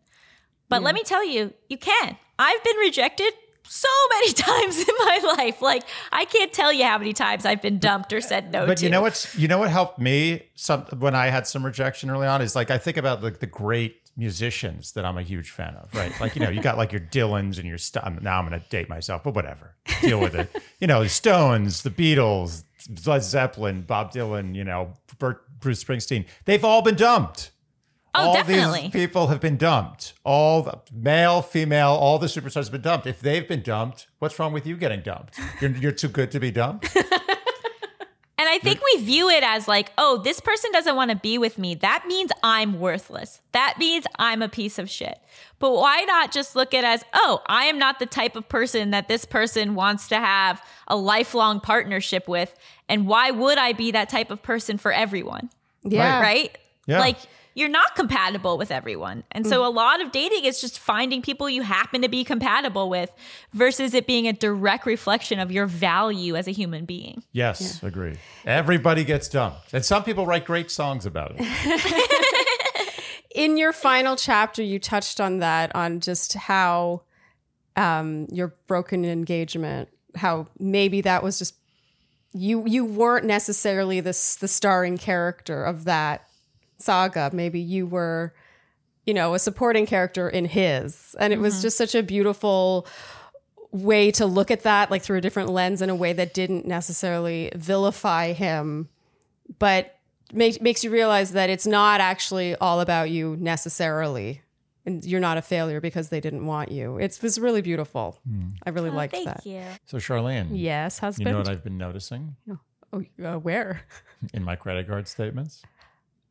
But let me tell you, you can. I've been rejected so many (laughs) times in my life. Like I can't tell you how many times I've been dumped or said no But to. you know what's you know what helped me some when I had some rejection early on is like I think about like the great musicians that I'm a huge fan of, right? Like you know you got like your Dylans and your st- now I'm going to date myself, but whatever, deal with it. (laughs) You know, the Stones, the Beatles, Led Zeppelin, Bob Dylan, you know, Bert, Bruce Springsteen. They've all been dumped. Oh, all definitely. these people have been dumped. All the male, female, all the superstars have been dumped. If they've been dumped, what's wrong with you getting dumped? You're, you're too good to be dumped. (laughs) And I think we view it as like, oh, this person doesn't want to be with me. That means I'm worthless. That means I'm a piece of shit. But why not just look at it as, oh, I am not the type of person that this person wants to have a lifelong partnership with. And why would I be that type of person for everyone? Yeah. Right? Yeah. Like, you're not compatible with everyone. And so a lot of dating is just finding people you happen to be compatible with versus it being a direct reflection of your value as a human being. Yes, agree. Everybody gets dumped. And some people write great songs about it. (laughs) in your final chapter, you touched on that, on just how um, your broken engagement, how maybe that was just you. You weren't necessarily the the starring character of that saga. Maybe you were, you know, a supporting character in his, and it was just such a beautiful way to look at that, like through a different lens, in a way that didn't necessarily vilify him but makes makes you realize that it's not actually all about you necessarily. And you're not a failure because they didn't want you. It's, it's really beautiful. I really liked Thank that. you. So, Charlene, yes husband. you husband. know what I've been noticing? Oh uh, where? (laughs) In my credit card statements?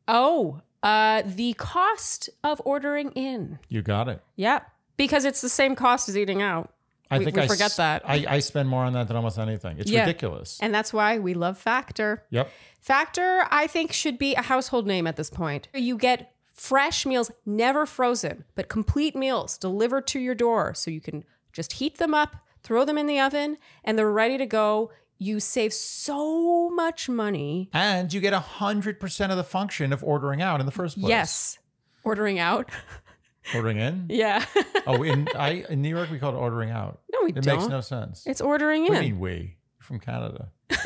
Oh uh the cost of ordering in You got it. yeah because it's the same cost as eating out I We- think we I forget s- that. I, I spend more on that than almost anything. It's Yeah. ridiculous. and that's why we love Factor Yep. Factor, I think, should be a household name at this point. You get fresh meals, never frozen, but complete meals delivered to your door so you can just heat them up, throw them in the oven, and they're ready to go. You save so much money. And you get 100% of the function of ordering out in the first place. Yes. Ordering out. (laughs) Ordering in? Yeah. Oh, in (laughs) I in New York we call it ordering out. No, we it makes don't. no sense. it's ordering what do in. you mean we? You're from Canada. (laughs)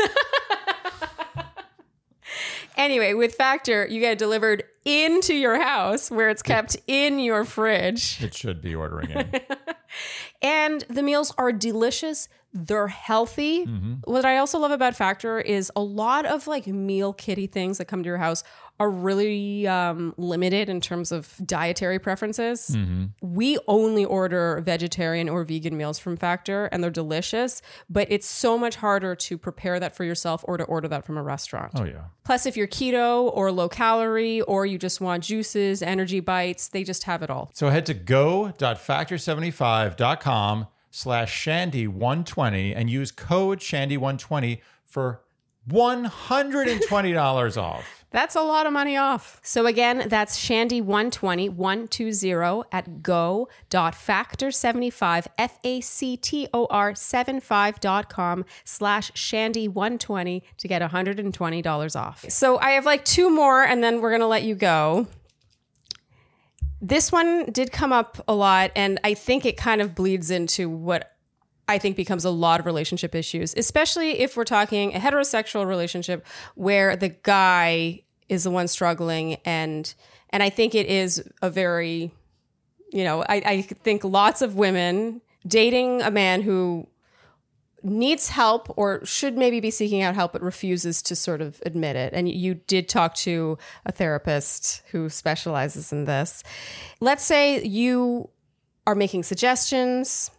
Anyway, with Factor, you get it delivered into your house where it's kept in your fridge. It should be ordering in. And the meals are delicious. They're healthy. Mm-hmm. What I also love about Factor is a lot of like meal kitty things that come to your house are really um, limited in terms of dietary preferences. We only order vegetarian or vegan meals from Factor and they're delicious, but it's so much harder to prepare that for yourself or to order that from a restaurant. Oh yeah. Plus, if you're keto or low calorie or you just want juices, energy bites, they just have it all. So head to go.factor75.com slash shandy120 and use code shandy120 for $120 off. That's a lot of money off. So again, that's Shandy 120 120 at go.factor75 F A C T O R 75.com slash Shandy 120 to get $120 off. So I have like two more and then we're gonna let you go. This one did come up a lot, and I think it kind of bleeds into what I think becomes a lot of relationship issues, especially if we're talking a heterosexual relationship where the guy is the one struggling and and I think it is a very you know, I, I think lots of women dating a man who needs help or should maybe be seeking out help but refuses to sort of admit it. And you did talk to a therapist who specializes in this. Let's say you are making suggestions,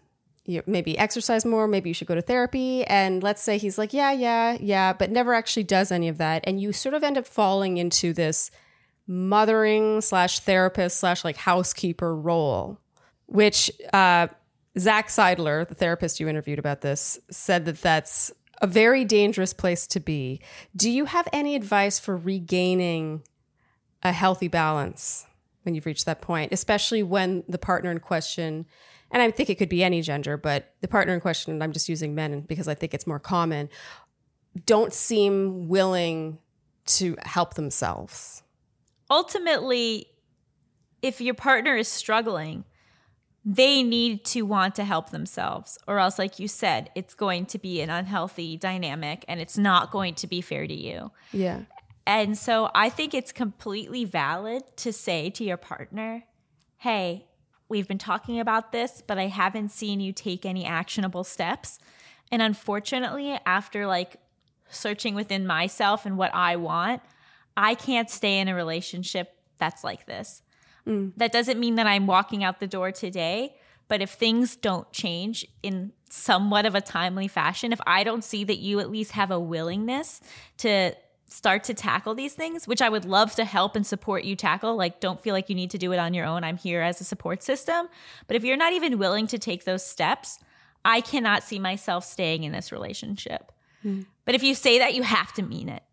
you maybe exercise more, maybe you should go to therapy. And let's say he's like, yeah, yeah, yeah, but never actually does any of that. And you sort of end up falling into this mothering slash therapist slash like housekeeper role, which uh, Zach Seidler, the therapist you interviewed about this, said that that's a very dangerous place to be. Do you have any advice for regaining a healthy balance when you've reached that point, especially when the partner in question, and I think it could be any gender, but the partner in question, and I'm just using men because I think it's more common, don't seem willing to help themselves? Ultimately, if your partner is struggling, they need to want to help themselves, or else, like you said, it's going to be an unhealthy dynamic and it's not going to be fair to you. Yeah. And so I think it's completely valid to say to your partner, hey, we've been talking about this, but I haven't seen you take any actionable steps. And unfortunately, after like searching within myself and what I want, I can't stay in a relationship that's like this. Mm. That doesn't mean that I'm walking out the door today, but if things don't change in somewhat of a timely fashion, if I don't see that you at least have a willingness to start to tackle these things, which I would love to help and support you tackle. Like, don't feel like you need to do it on your own. I'm here as a support system. But if you're not even willing to take those steps, I cannot see myself staying in this relationship. Mm. But if you say that, you have to mean it.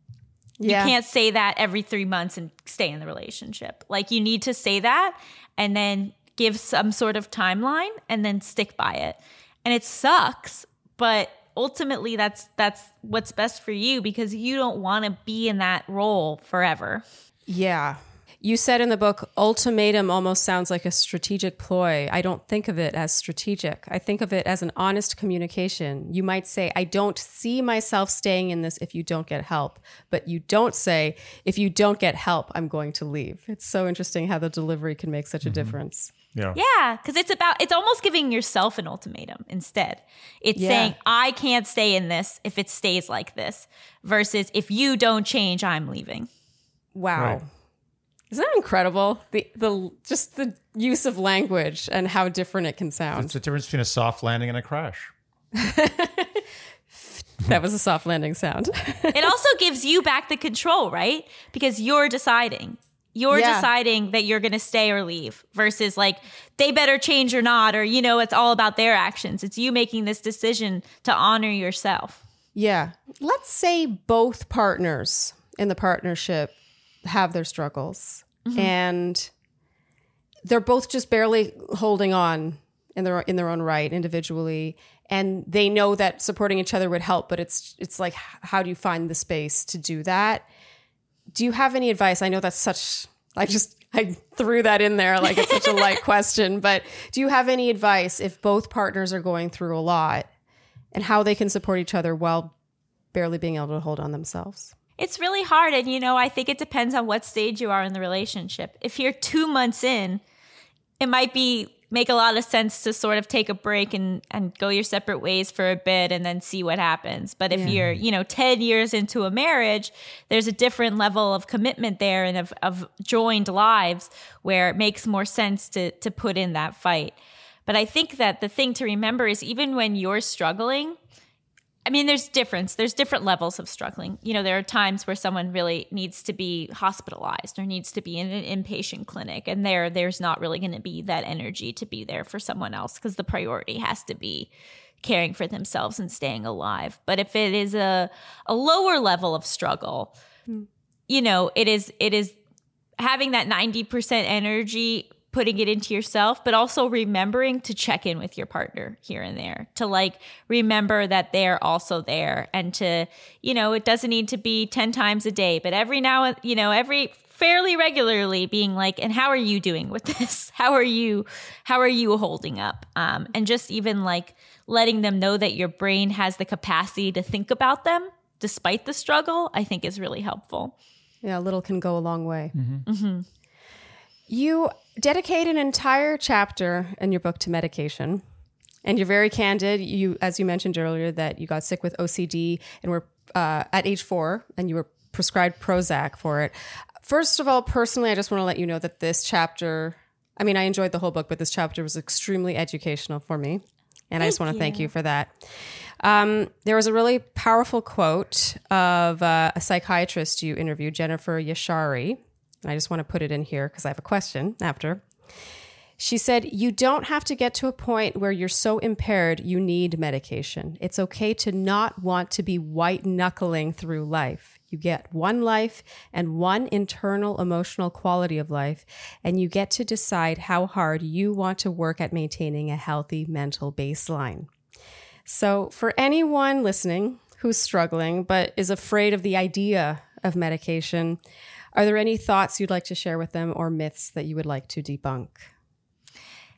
Yeah. You can't say that every three months and stay in the relationship. Like, you need to say that and then give some sort of timeline and then stick by it. And it sucks, but ultimately that's that's what's best for you because you don't want to be in that role forever. Yeah. You said in the book, ultimatum almost sounds like a strategic ploy. I don't think of it as strategic. I think of it as an honest communication. You might say, I don't see myself staying in this if you don't get help. But you don't say, if you don't get help, I'm going to leave. It's so interesting how the delivery can make such a mm-hmm. difference. Yeah. Yeah. Cause it's about, it's almost giving yourself an ultimatum instead. It's yeah. saying, I can't stay in this if it stays like this, versus if you don't change, I'm leaving. Wow. Right. Isn't that incredible? The the just the use of language and how different it can sound. It's the difference between a soft landing and a crash. (laughs) that was a soft landing sound. it also gives you back the control, right? Because you're deciding. You're yeah. deciding that you're going to stay or leave versus like they better change or not, or, you know, it's all about their actions. It's you making this decision to honor yourself. Yeah. Let's say both partners in the partnership have their struggles mm-hmm. and they're both just barely holding on in their in their own right individually and they know that supporting each other would help but it's it's like how do you find the space to do that do you have any advice i know that's such i just i threw that in there like it's such a light (laughs) question but do you have any advice if both partners are going through a lot and how they can support each other while barely being able to hold on themselves it's really hard. And, you know, I think it depends on what stage you are in the relationship. If you're two months in, it might be make a lot of sense to sort of take a break and, and go your separate ways for a bit and then see what happens. But if yeah. you're, you know, 10 years into a marriage, there's a different level of commitment there and of, of joined lives where it makes more sense to, to put in that fight. But I think that the thing to remember is even when you're struggling, I mean, there's difference. There's different levels of struggling. You know, there are times where someone really needs to be hospitalized or needs to be in an inpatient clinic, and there, there's not really going to be that energy to be there for someone else because the priority has to be caring for themselves and staying alive. But if it is a a lower level of struggle, mm. you know, it is it is having that 90% energy putting it into yourself, but also remembering to check in with your partner here and there, to like remember that they're also there and to, you know, it doesn't need to be 10 times a day, but every now, you know, every fairly regularly being like, and how are you doing with (laughs) this? How are you, how are you holding up? Um, and just even like letting them know that your brain has the capacity to think about them despite the struggle, I think is really helpful. Yeah, a little can go a long way. Mm-hmm. Mm-hmm. You dedicate an entire chapter in your book to medication. And you're very candid. You, as you mentioned earlier, that you got sick with OCD and were uh, at age four, and you were prescribed Prozac for it. First of all, personally, I just want to let you know that this chapter. I mean, I enjoyed the whole book, but this chapter was extremely educational for me, and thank I just want to thank you for that. Um, there was a really powerful quote of uh, a psychiatrist you interviewed, Jennifer Yashari, I just want to put it in here because I have a question after. She said, You don't have to get to a point where you're so impaired you need medication. It's okay to not want to be white knuckling through life. You get one life and one internal emotional quality of life, and you get to decide how hard you want to work at maintaining a healthy mental baseline. So, for anyone listening who's struggling but is afraid of the idea of medication, are there any thoughts you'd like to share with them or myths that you would like to debunk?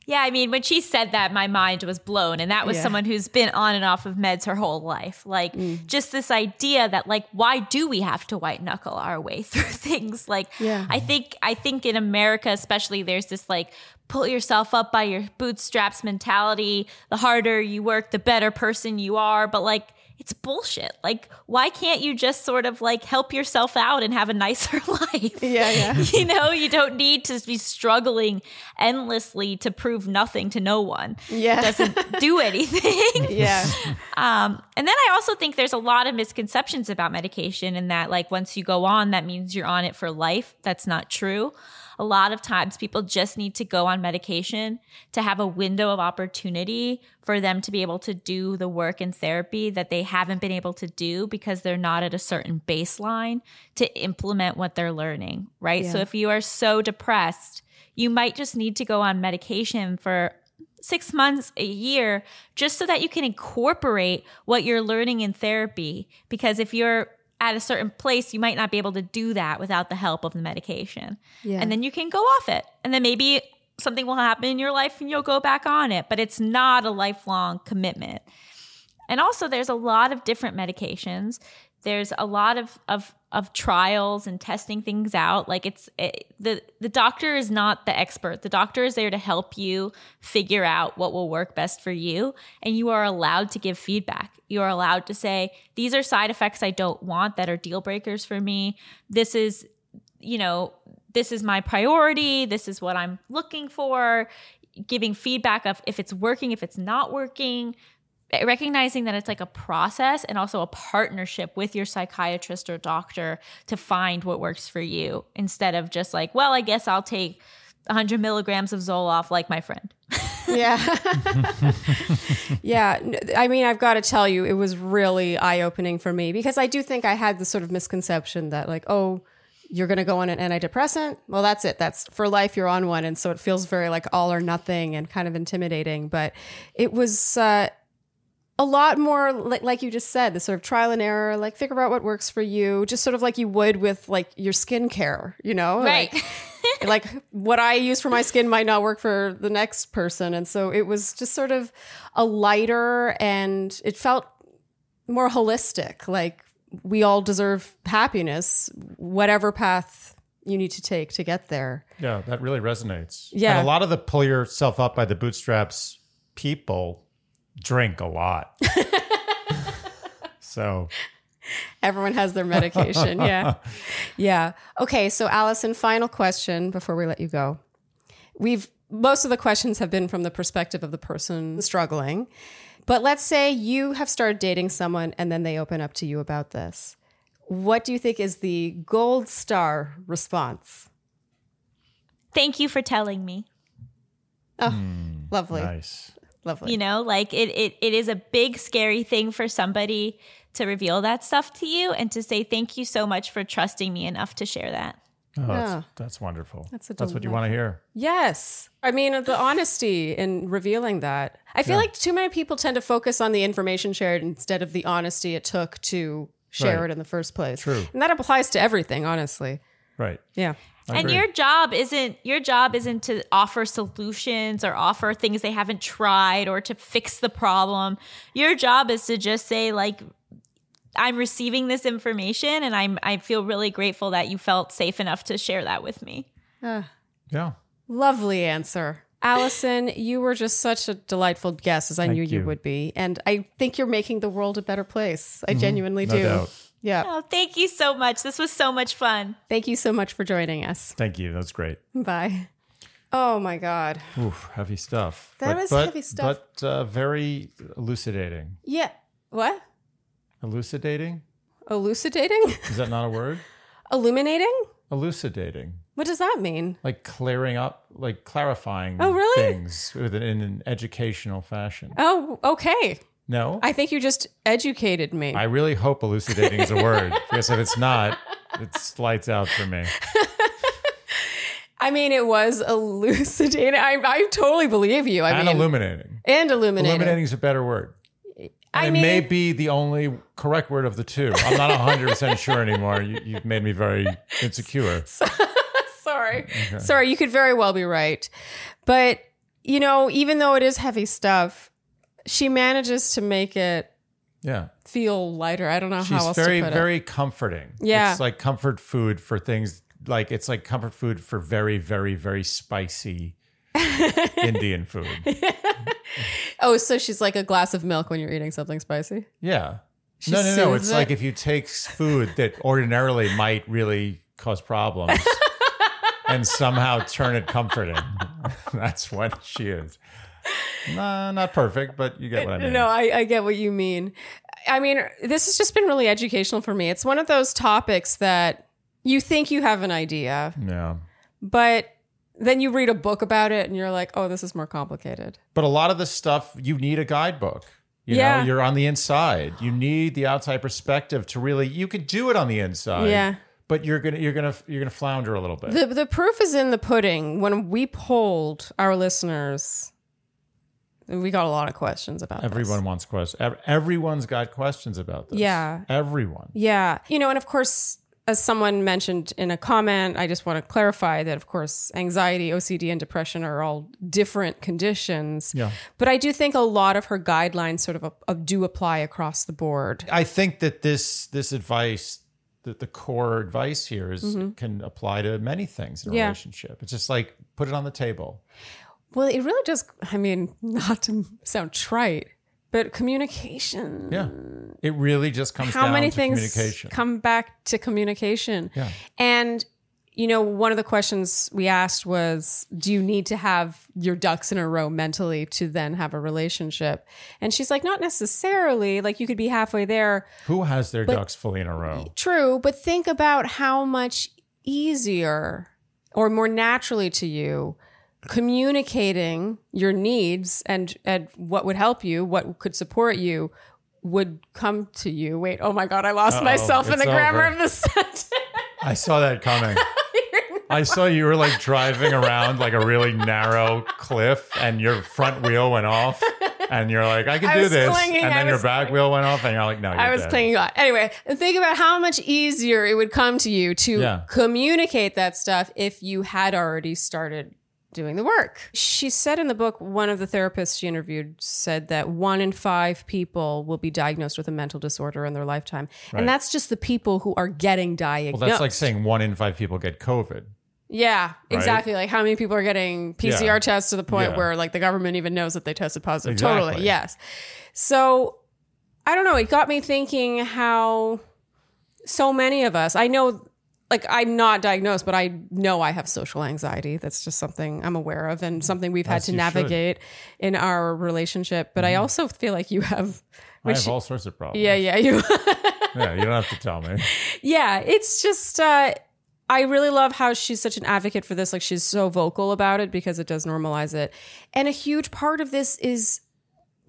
Yeah, I mean, when she said that, my mind was blown. And that was Yeah. someone who's been on and off of meds her whole life. Like, Mm. just this idea that, like, why do we have to white knuckle our way (laughs) through things? Like, Yeah. I think, I think in America, especially, there's this like, pull yourself up by your bootstraps mentality. The harder you work, the better person you are. But, like, it's bullshit. Like, why can't you just sort of like help yourself out and have a nicer (laughs) life? Yeah, yeah. (laughs) you know, you don't need to be struggling endlessly to prove nothing to no one. Yeah. It doesn't do (laughs) anything. Yeah. Um, and then I also think there's a lot of misconceptions about medication and that like once you go on, that means you're on it for life. That's not true. A lot of times people just need to go on medication to have a window of opportunity for them to be able to do the work in therapy that they haven't been able to do because they're not at a certain baseline to implement what they're learning, right? So if you are so depressed, you might just need to go on medication for six months, a year, just so that you can incorporate what you're learning in therapy. Because if you're at a certain place, you might not be able to do that without the help of the medication. Yeah. And then you can go off it. And then maybe something will happen in your life and you'll go back on it. But it's not a lifelong commitment. And also, there's a lot of different medications. There's a lot of of of trials and testing things out. Like it's it, the the doctor is not the expert. The doctor is there to help you figure out what will work best for you, and you are allowed to give feedback. You are allowed to say these are side effects I don't want that are deal breakers for me. This is you know this is my priority. This is what I'm looking for. Giving feedback of if it's working, if it's not working recognizing that it's like a process and also a partnership with your psychiatrist or doctor to find what works for you instead of just like, well, I guess I'll take 100 milligrams of Zoloft like my friend. (laughs) Yeah. yeah. I mean, I've got to tell you, it was really eye opening for me because I do think I had the sort of misconception that, like, oh, you're going to go on an antidepressant. Well, that's it. That's for life. You're on one. And so it feels very like all or nothing and kind of intimidating. But it was, uh, a lot more like, like you just said the sort of trial and error like figure out what works for you just sort of like you would with like your skincare you know Right. like, (laughs) like what I use for my skin might not work for the next person. And so it was just sort of a lighter and it felt more holistic. Like we all deserve happiness, whatever path you need to take to get there. Yeah, that really resonates. Yeah. And a lot of the pull yourself up by the bootstraps people drink a lot. (laughs) so Everyone has their medication. yeah. (laughs) Yeah. Okay. So, Allison, final question before we let you go. We've, most of the questions have been from the perspective of the person struggling. But let's say you have started dating someone and then they open up to you about this. What do you think is the gold star response? Thank you for telling me. Oh hmm, lovely. nice. Lovely. You know, like it, it it is a big scary thing for somebody to reveal that stuff to you and to say thank you so much for trusting me enough to share that. Oh, that's, Yeah. that's wonderful. That's a that's what you want to hear. Yes. I mean, the honesty in revealing that. I feel Yeah. like too many people tend to focus on the information shared instead of the honesty it took to share Right. it in the first place. True. And that applies to everything, honestly. Right. Yeah. I and agree. your job isn't your job isn't to offer solutions or offer things they haven't tried or to fix the problem. Your job is to just say like I'm receiving this information and I'm I feel really grateful that you felt safe enough to share that with me. yeah. Lovely answer. Allison, you were just such a delightful guest as I Thank knew you. you. would be. And I think you're making the world a better place. I genuinely Mm-hmm. No do. doubt. Yeah. Oh, thank you so much. This was so much fun. Thank you so much for joining us. Thank you. That's great. Bye. Oh my God. Oof, heavy stuff. That but, was but- heavy stuff. But uh, very elucidating. Yeah. What? Elucidating? Elucidating? Is that not a word? (laughs) Illuminating? Elucidating. What What does that mean? like clearing up, like clarifying Oh, really? things with in an educational fashion. Oh, okay. No, I think you just educated me. I really hope elucidating is a word (laughs) because if it's not, it slides out for me. (laughs) I mean, it was elucidating. I, I totally believe you. I and mean, illuminating. and illuminating. Illuminating is a better word. And I it mean, may be the only correct word of the two. I'm not 100% sure anymore. You, you've made me very insecure. (laughs) sorry, sorry. You could very well be right, but you know, even though it is heavy stuff, she manages to make it Yeah. feel lighter. I don't know how She's else very, to put very comforting. Yeah. It's like comfort food for things like it's like comfort food for very, very, very spicy (laughs) Indian food. (laughs) Oh, so she's like a glass of milk when you're eating something spicy. Yeah. She no, no, no. It's like if you take food that ordinarily might really cause problems (laughs) and somehow turn it comforting. That's what she is. Nah, not perfect, but you get what I uh, mean. No, I, I get what you mean. I mean, this has just been really educational for me. It's one of those topics that you think you have an idea, Yeah. but then you read a book about it and you're like, oh, this is more complicated. But a lot of this stuff, you need a guidebook. You Yeah. know, you're on the inside. You need the outside perspective to really. You could do it on the inside. Yeah. But you're gonna you're gonna you're gonna flounder a little bit. The, the proof is in the pudding. When we polled our listeners, we got a lot of questions about this. Everyone wants questions. Everyone's got questions about this. Yeah. Everyone. Yeah. You know, and of course, as someone mentioned in a comment, I just want to clarify that, of course, anxiety, OCD, and depression are all different conditions. Yeah. But I do think a lot of her guidelines sort of uh, do apply across the board. I think that this this advice, that the core advice here is- can apply to many things in a Mm-hmm. Yeah. relationship. It's just like put it on the table. Well, it really does, I mean, not to sound trite, but communication. Yeah. It really just comes How down many to things communication. come back to communication? Yeah. And you know, one of the questions we asked was, do you need to have your ducks in a row mentally to then have a relationship? And she's like, not necessarily. Like you could be halfway there. Who has their ducks fully in a row? True, but think about how much easier or more naturally to you communicating your needs and and what would help you, what could support you would come to you. Wait, oh my god, I lost Uh-oh, myself in the grammar over. of the sentence. I saw that coming. (laughs) I saw you were like driving around like a really narrow cliff and your front wheel went off and you're like, I can do this. clinging, and then your back wheel went off and you're like, no, you're I was dead. clinging on. Anyway, think about how much easier it would come to you to Yeah. communicate that stuff if you had already started doing the work. She said in the book, one of the therapists she interviewed said that one in five people will be diagnosed with a mental disorder in their lifetime. Right. And that's just the people who are getting Well, diagnosed. that's like saying one in five people get COVID. yeah, exactly. Like how many people are getting PCR Yeah. tests to the point Yeah. where like the government even knows that they tested positive. Exactly. Totally. Yes. So I don't know. It got me thinking how so many of us, I know, like I'm not diagnosed, but I know I have social anxiety. That's just something I'm aware of and something we've had As to you should. navigate in our relationship. But I also feel like you have, I have all sorts of problems. yeah, yeah, you. (laughs) Yeah, you don't have to tell me. yeah, it's just uh I really love how she's such an advocate for this. Like she's so vocal about it because it does normalize it. And a huge part of this is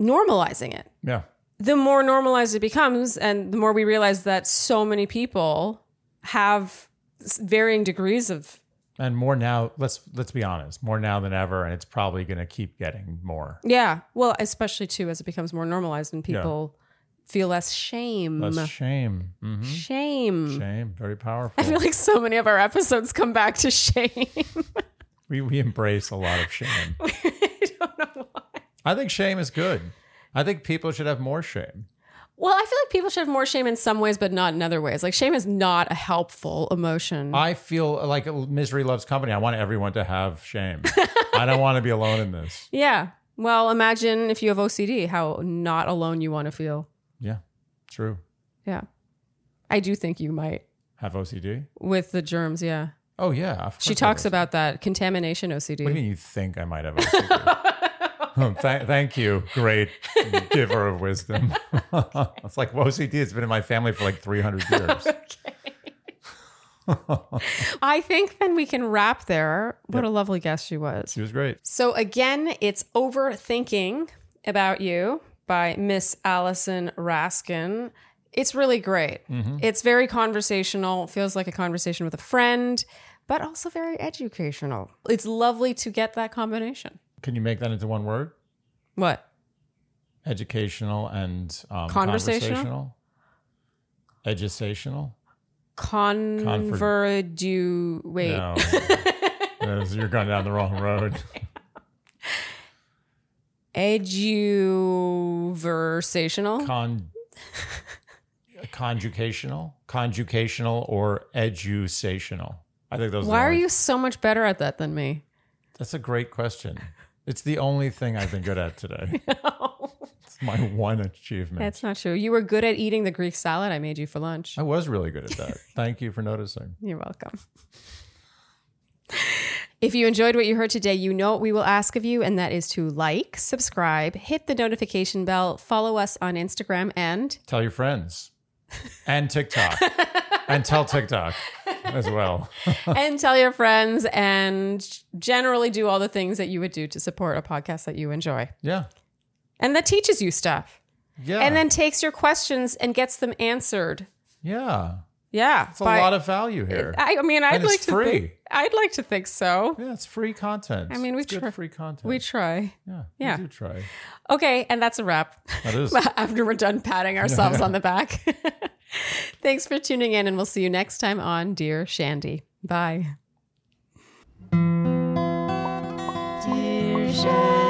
normalizing it. Yeah. The more normalized it becomes and the more we realize that so many people have varying degrees of And more now, let's let's be honest, more now than ever, and it's probably gonna keep getting more. yeah, well, especially too as it becomes more normalized and people feel less shame. Less shame. hmm shame. Shame. Very powerful. I feel like so many of our episodes come back to shame. (laughs) we, we embrace a lot of shame. (laughs) I don't know why. I think shame is good. I think people should have more shame. Well, I feel like people should have more shame in some ways, but not in other ways. Like shame is not a helpful emotion. I feel like misery loves company. I want everyone to have shame. (laughs) I don't want to be alone in this. yeah. Well, imagine if you have OCD, how not alone you want to feel. Yeah, true. Yeah. I do think you might Have OCD? with the germs. Yeah. Oh yeah. She talks about that contamination OCD. What do you mean you think I might have OCD? (laughs) Oh, thank, thank you, great giver of wisdom. (laughs) it's like OCD. It's been in my family for like 300 years. (laughs) I think then we can wrap there. What a lovely guest she was. She was great. So again, it's Overthinking About You by Miss Allison Raskin. It's really great. Mm-hmm. It's very conversational, feels like a conversation with a friend, but also very educational. It's lovely to get that combination. Can you make that into one word? What? Educational and um, Conversational? conversational? Educational? Converdu. Wait. No. (laughs) You're going down the wrong road. Eduversational. Con conjugational, conjugational, or educational. I think those. Why the are you so much better at that than me? That's a great question. It's the only thing I've been good at today. (laughs) It's my one achievement. That's not true. You were good at eating the Greek salad I made you for lunch. I was really good at that. (laughs) Thank you for noticing. You're welcome. If you enjoyed what you heard today, you know what we will ask of you, and that is to like, subscribe, hit the notification bell, follow us on Instagram, and Tell your friends and TikTok and tell TikTok (laughs) as well. (laughs) and tell your friends, and generally do all the things that you would do to support a podcast that you enjoy Yeah. and that teaches you stuff, Yeah. and then takes your questions and gets them answered. yeah. Yeah, It's a lot of value here. I, I mean, I'd And like to. free. Think, I'd like to think so. yeah, it's free content. I mean, we try- free content. We try. yeah, yeah. we do try. Okay, and that's a wrap. That is. (laughs) After we're done patting (laughs) ourselves on the back. Thanks for tuning in, and we'll see you next time on Dear Shandy. Bye. Dear Shandy.